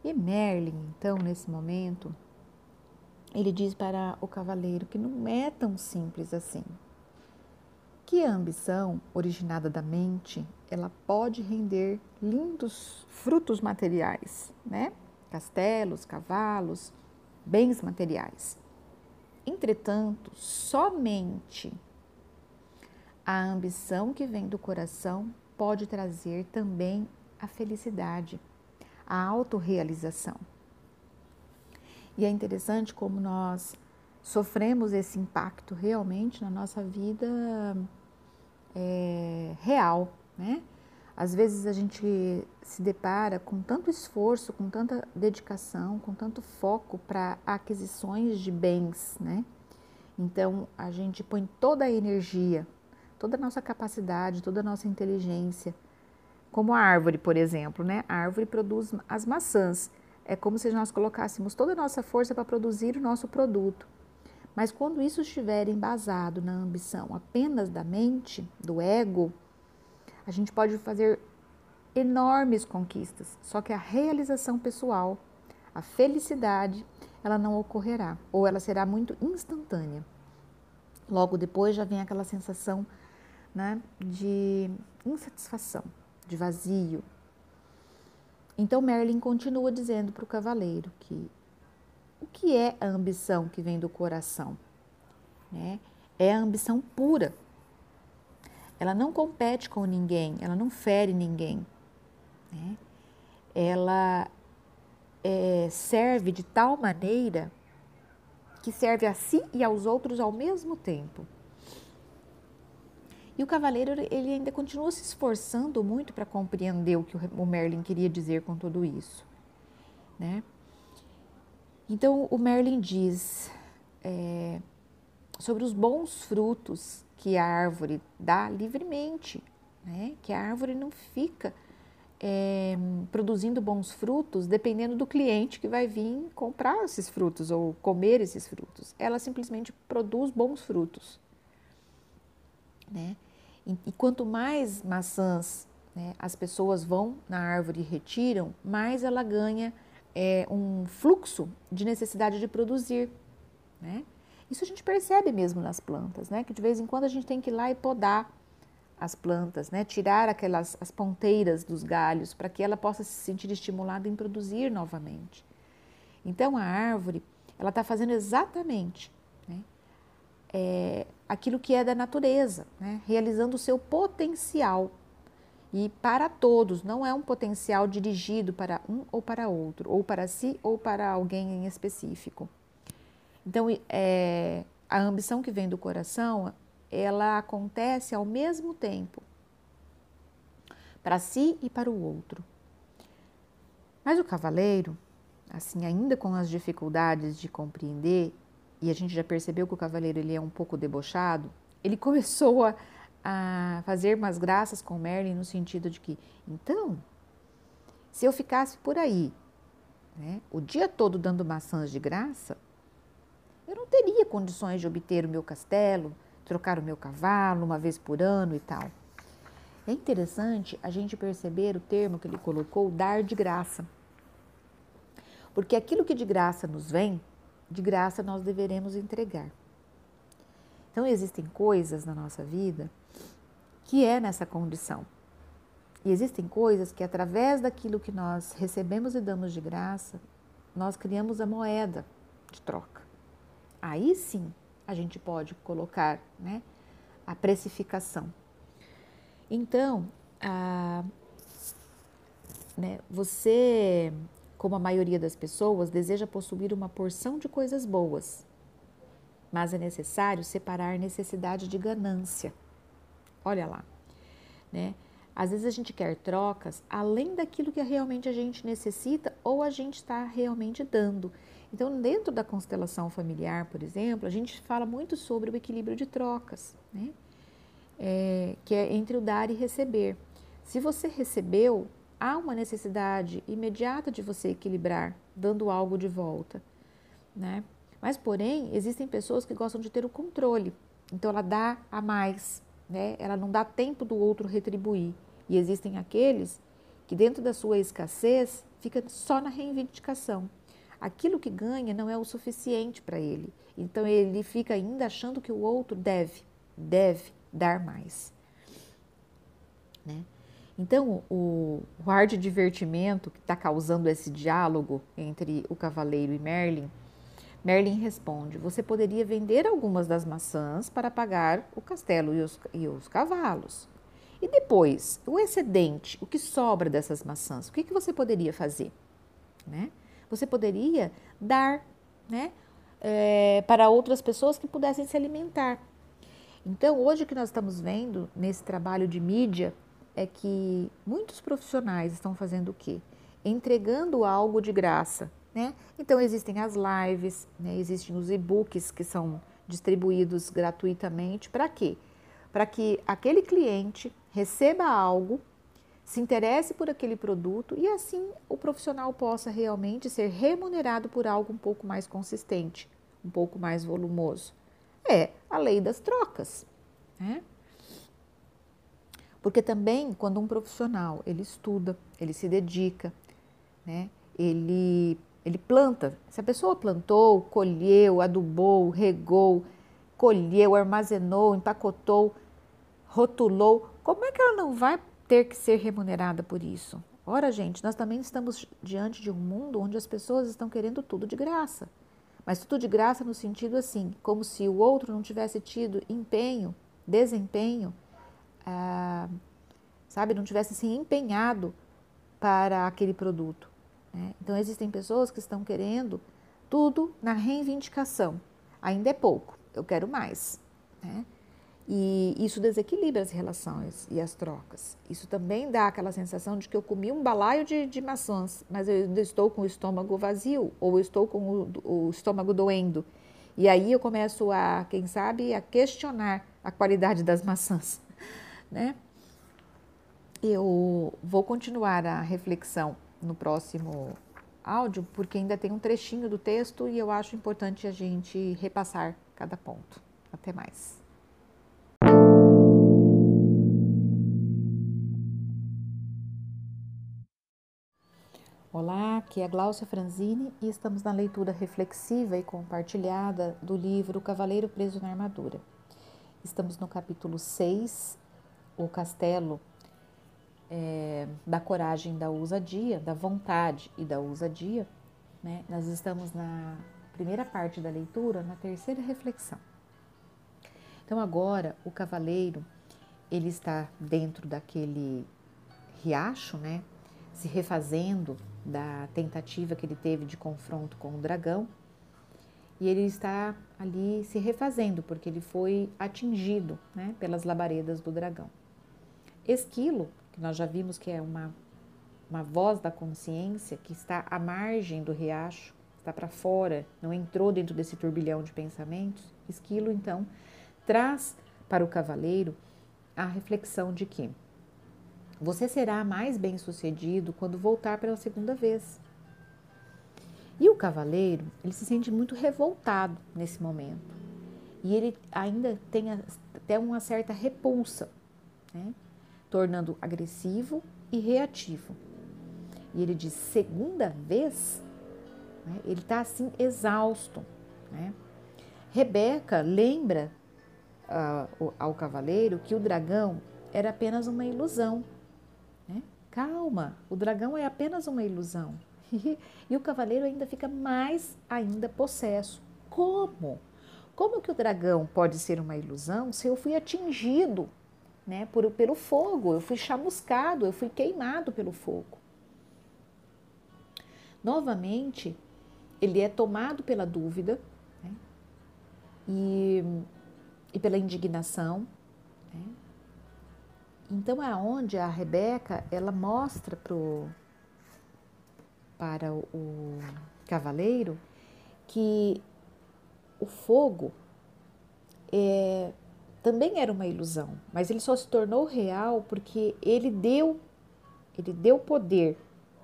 E Merlin, então, nesse momento, ele diz para o cavaleiro que não é tão simples assim. Que a ambição, originada da mente, ela pode render lindos frutos materiais, né? Castelos, cavalos, bens materiais. Entretanto, somente a ambição que vem do coração pode trazer também a felicidade, a autorrealização. E é interessante como nós sofremos esse impacto realmente na nossa vida é, real, né? Às vezes a gente se depara com tanto esforço, com tanta dedicação, com tanto foco para aquisições de bens, né? Então a gente põe toda a energia, toda a nossa capacidade, toda a nossa inteligência, como a árvore, por exemplo, né? A árvore produz as maçãs. É como se nós colocássemos toda a nossa força para produzir o nosso produto. Mas quando isso estiver embasado na ambição apenas da mente, do ego, a gente pode fazer enormes conquistas, só que a realização pessoal, a felicidade, ela não ocorrerá ou ela será muito instantânea. Logo depois já vem aquela sensação né, de insatisfação, de vazio. Então Merlin continua dizendo para o cavaleiro que o que é a ambição que vem do coração? Né? É a ambição pura, ela não compete com ninguém, ela não fere ninguém. Né? Ela é, serve de tal maneira que serve a si e aos outros ao mesmo tempo. E o cavaleiro ele ainda continua se esforçando muito para compreender o que o Merlin queria dizer com tudo isso, né? Então o Merlin diz é, sobre os bons frutos que a árvore dá livremente, né? que a árvore não fica é, produzindo bons frutos dependendo do cliente que vai vir comprar esses frutos ou comer esses frutos. Ela simplesmente produz bons frutos. Né? E, e quanto mais maçãs né, as pessoas vão na árvore e retiram, mais ela ganha é, um fluxo de necessidade de produzir. Né? Isso a gente percebe mesmo nas plantas, né? Que de vez em quando a gente tem que ir lá e podar as plantas, né? Tirar aquelas as ponteiras dos galhos para que ela possa se sentir estimulada em produzir novamente. Então a árvore ela está fazendo exatamente? É, aquilo que é da natureza, né? realizando o seu potencial e para todos, não é um potencial dirigido para um ou para outro, ou para si ou para alguém em específico. Então, é, a ambição que vem do coração, ela acontece ao mesmo tempo para si e para o outro. Mas o cavaleiro, assim, ainda com as dificuldades de compreender, e a gente já percebeu que o cavaleiro ele é um pouco debochado, ele começou a, a fazer umas graças com Merlin no sentido de que, então, se eu ficasse por aí, né, o dia todo dando maçãs de graça, eu não teria condições de obter o meu castelo, trocar o meu cavalo uma vez por ano e tal. É interessante a gente perceber o termo que ele colocou, dar de graça. Porque aquilo que de graça nos vem, de graça nós deveremos entregar. Então existem coisas na nossa vida que é nessa condição. E existem coisas que através daquilo que nós recebemos e damos de graça, nós criamos a moeda de troca aí sim a gente pode colocar né, a precificação. Então, a, né, você como a maioria das pessoas, deseja possuir uma porção de coisas boas, mas é necessário separar necessidade de ganância. Olha lá, né? Às vezes a gente quer trocas além daquilo que realmente a gente necessita ou a gente está realmente dando. Então, dentro da constelação familiar, por exemplo, a gente fala muito sobre o equilíbrio de trocas, né? É, que é entre o dar e receber. Se você recebeu, há uma necessidade imediata de você equilibrar, dando algo de volta, né? Mas, porém, existem pessoas que gostam de ter o controle. Então, ela dá a mais, né? Ela não dá tempo do outro retribuir. E existem aqueles que, dentro da sua escassez, fica só na reivindicação. Aquilo que ganha não é o suficiente para ele. Então, ele fica ainda achando que o outro deve, deve dar mais. Né? Então, o, o ar de divertimento que está causando esse diálogo entre o cavaleiro e Merlin Merlin responde: Você poderia vender algumas das maçãs para pagar o castelo e os, e os cavalos. E depois, o excedente, o que sobra dessas maçãs, o que, que você poderia fazer? Né? Você poderia dar né, é, para outras pessoas que pudessem se alimentar. Então, hoje o que nós estamos vendo nesse trabalho de mídia é que muitos profissionais estão fazendo o quê? Entregando algo de graça né? Então, existem as lives, né? existem os e-books que são distribuídos gratuitamente. Para quê? Para que aquele cliente receba algo, se interesse por aquele produto e assim o profissional possa realmente ser remunerado por algo um pouco mais consistente, um pouco mais volumoso. É a lei das trocas. Né? Porque também quando um profissional ele estuda, ele se dedica, né? ele ele planta. Se a pessoa plantou, colheu, adubou, regou, colheu, armazenou, empacotou, rotulou, como é que ela não vai ter que ser remunerada por isso? Ora, gente, nós também estamos diante de um mundo onde as pessoas estão querendo tudo de graça. Mas tudo de graça no sentido assim, como se o outro não tivesse tido empenho, desempenho, ah, sabe, não tivesse se empenhado para aquele produto. Né? Então, existem pessoas que estão querendo tudo na reivindicação. Ainda é pouco, eu quero mais. Né? E isso desequilibra as relações e as trocas. Isso também dá aquela sensação de que eu comi um balaio de, de maçãs, mas eu ainda estou com o estômago vazio ou estou com o, o estômago doendo. E aí eu começo a, quem sabe, a questionar a qualidade das maçãs, né? Eu vou continuar a reflexão no próximo áudio, porque ainda tem um trechinho do texto e eu acho importante a gente repassar cada ponto. Até mais. Olá, aqui é a Gláucia Franzini e estamos na leitura reflexiva e compartilhada do livro Cavaleiro Preso na Armadura. Estamos no capítulo 6, O Castelo é, da coragem da ousadia, da vontade e da ousadia, né? nós estamos na primeira parte da leitura, na terceira reflexão. Então agora o cavaleiro ele está dentro daquele riacho, né? Se refazendo da tentativa que ele teve de confronto com o dragão. E ele está ali se refazendo, porque ele foi atingido né, pelas labaredas do dragão. Esquilo que nós já vimos que é uma, uma voz da consciência que está à margem do riacho, está para fora, não entrou dentro desse turbilhão de pensamentos, Esquilo então traz para o cavaleiro a reflexão de que você será mais bem-sucedido quando voltar pela segunda vez. E o cavaleiro, ele se sente muito revoltado nesse momento. E ele ainda tem até uma certa repulsa, né? Tornando agressivo e reativo. E ele diz: segunda vez, né, ele está assim exausto. Né? Rebeca lembra uh, ao cavaleiro que o dragão era apenas uma ilusão. Né? Calma, o dragão é apenas uma ilusão. e o cavaleiro ainda fica mais ainda possesso. Como? Como que o dragão pode ser uma ilusão se eu fui atingido né, por, pelo fogo, eu fui chamuscado, eu fui queimado pelo fogo. novamente ele é tomado pela dúvida né? e, e pela indignação. Né? Então é onde a Rebeca ela mostra pro, para o, o cavaleiro que o fogo é, também era uma ilusão, mas ele só se tornou real porque ele deu ele deu poder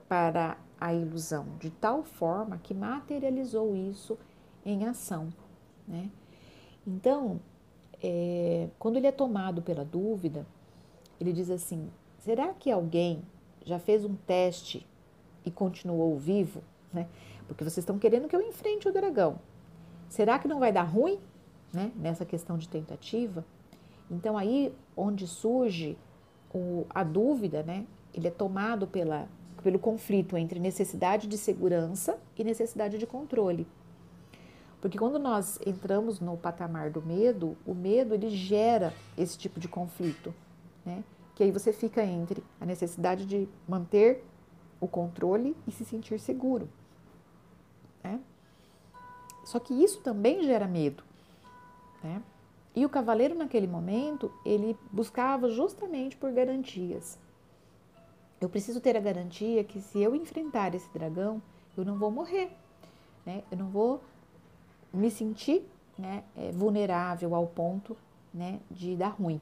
para a ilusão de tal forma que materializou isso em ação, né? Então, é, quando ele é tomado pela dúvida, ele diz assim: será que alguém já fez um teste e continuou vivo? Né? Porque vocês estão querendo que eu enfrente o dragão. Será que não vai dar ruim né? nessa questão de tentativa? Então, aí onde surge o, a dúvida, né? ele é tomado pela, pelo conflito entre necessidade de segurança e necessidade de controle. Porque quando nós entramos no patamar do medo, o medo ele gera esse tipo de conflito né? Que aí você fica entre a necessidade de manter o controle e se sentir seguro, né? Só que isso também gera medo, né? E o cavaleiro naquele momento ele buscava justamente por garantias. Eu preciso ter a garantia que se eu enfrentar esse dragão, eu não vou morrer, né? Eu não vou me sentir né, é, vulnerável ao ponto né, de dar ruim.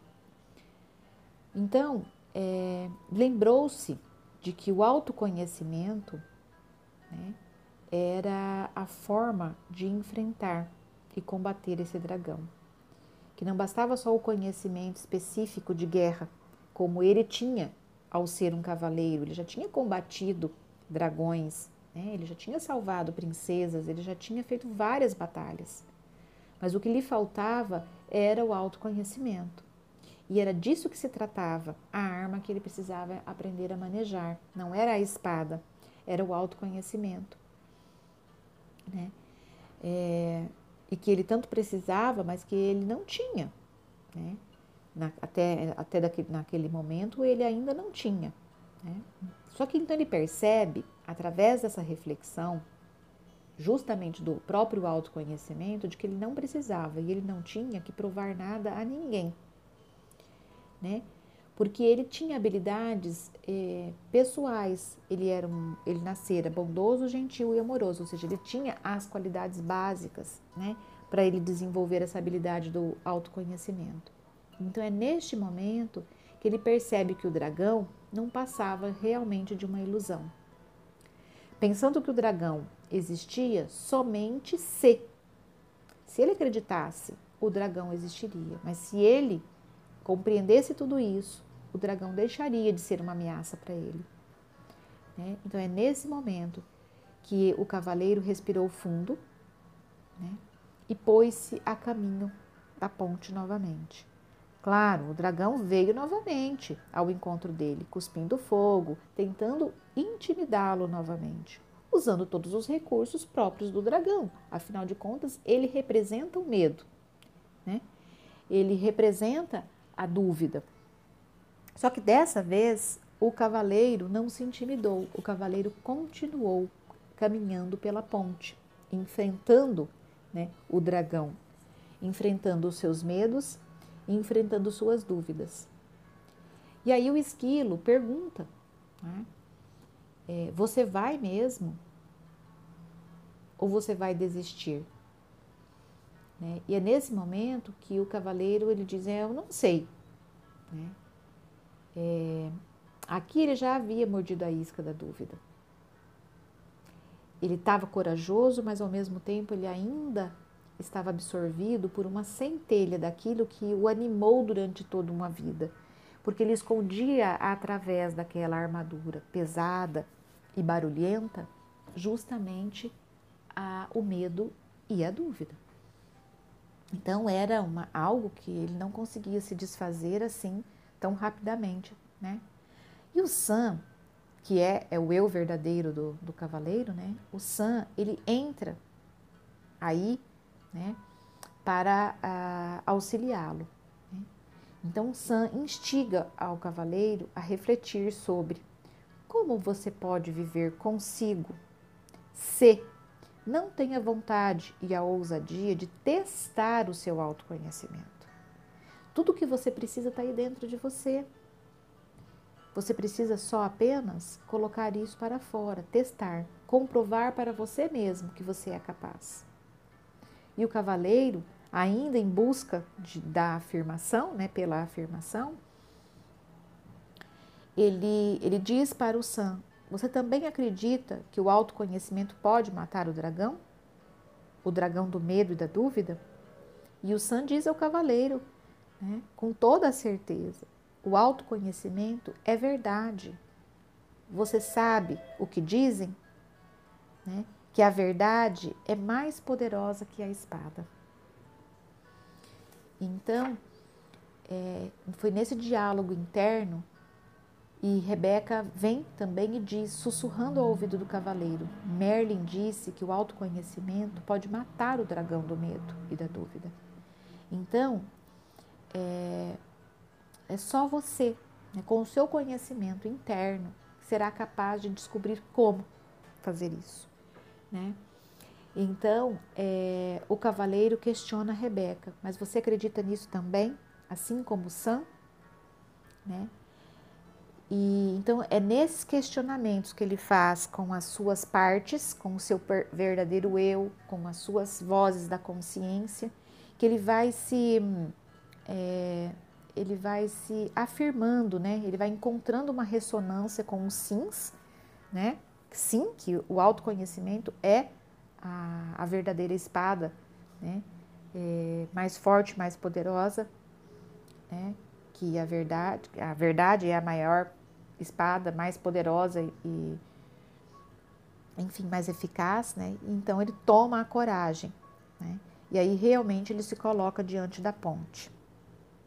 Então, é, lembrou-se de que o autoconhecimento né, era a forma de enfrentar e combater esse dragão. Que não bastava só o conhecimento específico de guerra, como ele tinha ao ser um cavaleiro, ele já tinha combatido dragões, né, ele já tinha salvado princesas, ele já tinha feito várias batalhas. Mas o que lhe faltava era o autoconhecimento. E era disso que se tratava, a arma que ele precisava aprender a manejar. Não era a espada, era o autoconhecimento. Né? É, e que ele tanto precisava, mas que ele não tinha. Né? Na, até até daquele, naquele momento ele ainda não tinha. Né? Só que então ele percebe, através dessa reflexão, justamente do próprio autoconhecimento, de que ele não precisava e ele não tinha que provar nada a ninguém né? Porque ele tinha habilidades é, pessoais, ele era um, ele nascera bondoso, gentil e amoroso, ou seja, ele tinha as qualidades básicas, né, para ele desenvolver essa habilidade do autoconhecimento. Então é neste momento que ele percebe que o dragão não passava realmente de uma ilusão. Pensando que o dragão existia somente se. Se ele acreditasse, o dragão existiria. Mas se ele compreendesse tudo isso, o dragão deixaria de ser uma ameaça para ele. Né? Então é nesse momento que o cavaleiro respirou fundo né? e pôs-se a caminho da ponte novamente. Claro, o dragão veio novamente ao encontro dele, cuspindo fogo, tentando intimidá-lo novamente, usando todos os recursos próprios do dragão. Afinal de contas, ele representa o medo. Né? Ele representa a dúvida. Só que dessa vez o cavaleiro não se intimidou, o cavaleiro continuou caminhando pela ponte, enfrentando né, o dragão, enfrentando os seus medos, enfrentando suas dúvidas. E aí o esquilo pergunta: né, é, Você vai mesmo? Ou você vai desistir? Né? E é nesse momento que o cavaleiro ele diz: é, Eu não sei. Né? É, aqui ele já havia mordido a isca da dúvida. Ele estava corajoso, mas ao mesmo tempo ele ainda estava absorvido por uma centelha daquilo que o animou durante toda uma vida, porque ele escondia através daquela armadura pesada e barulhenta justamente a, o medo e a dúvida. Então era uma, algo que ele não conseguia se desfazer assim tão rapidamente, né? E o Sam, que é, é o eu verdadeiro do, do cavaleiro, né? O Sam, ele entra aí, né? Para auxiliá-lo. Né? Então o Sam instiga ao cavaleiro a refletir sobre como você pode viver consigo, se não tem a vontade e a ousadia de testar o seu autoconhecimento. Tudo que você precisa está aí dentro de você. Você precisa só apenas colocar isso para fora, testar, comprovar para você mesmo que você é capaz. E o cavaleiro, ainda em busca de, da afirmação, né, pela afirmação, ele, ele diz para o Sam: Você também acredita que o autoconhecimento pode matar o dragão? O dragão do medo e da dúvida? E o Sam diz ao cavaleiro, né, com toda a certeza: O autoconhecimento é verdade. Você sabe o que dizem? Né? Que a verdade é mais poderosa que a espada. Então, é, foi nesse diálogo interno e Rebeca vem também e diz, sussurrando ao ouvido do cavaleiro: Merlin disse que o autoconhecimento pode matar o dragão do medo e da dúvida. Então, é, é só você, né, com o seu conhecimento interno, será capaz de descobrir como fazer isso. Né? Então, é, o cavaleiro questiona Rebeca, mas você acredita nisso também, assim como Sam? Né? E então é nesses questionamentos que ele faz com as suas partes, com o seu verdadeiro eu, com as suas vozes da consciência, que ele vai se é, ele vai se afirmando, né? Ele vai encontrando uma ressonância com os sims, né? Sim, que o autoconhecimento é a, a verdadeira espada, né? É, mais forte, mais poderosa, né? Que a verdade, a verdade é a maior espada mais poderosa e, enfim, mais eficaz, né? Então ele toma a coragem, né? E aí realmente ele se coloca diante da ponte.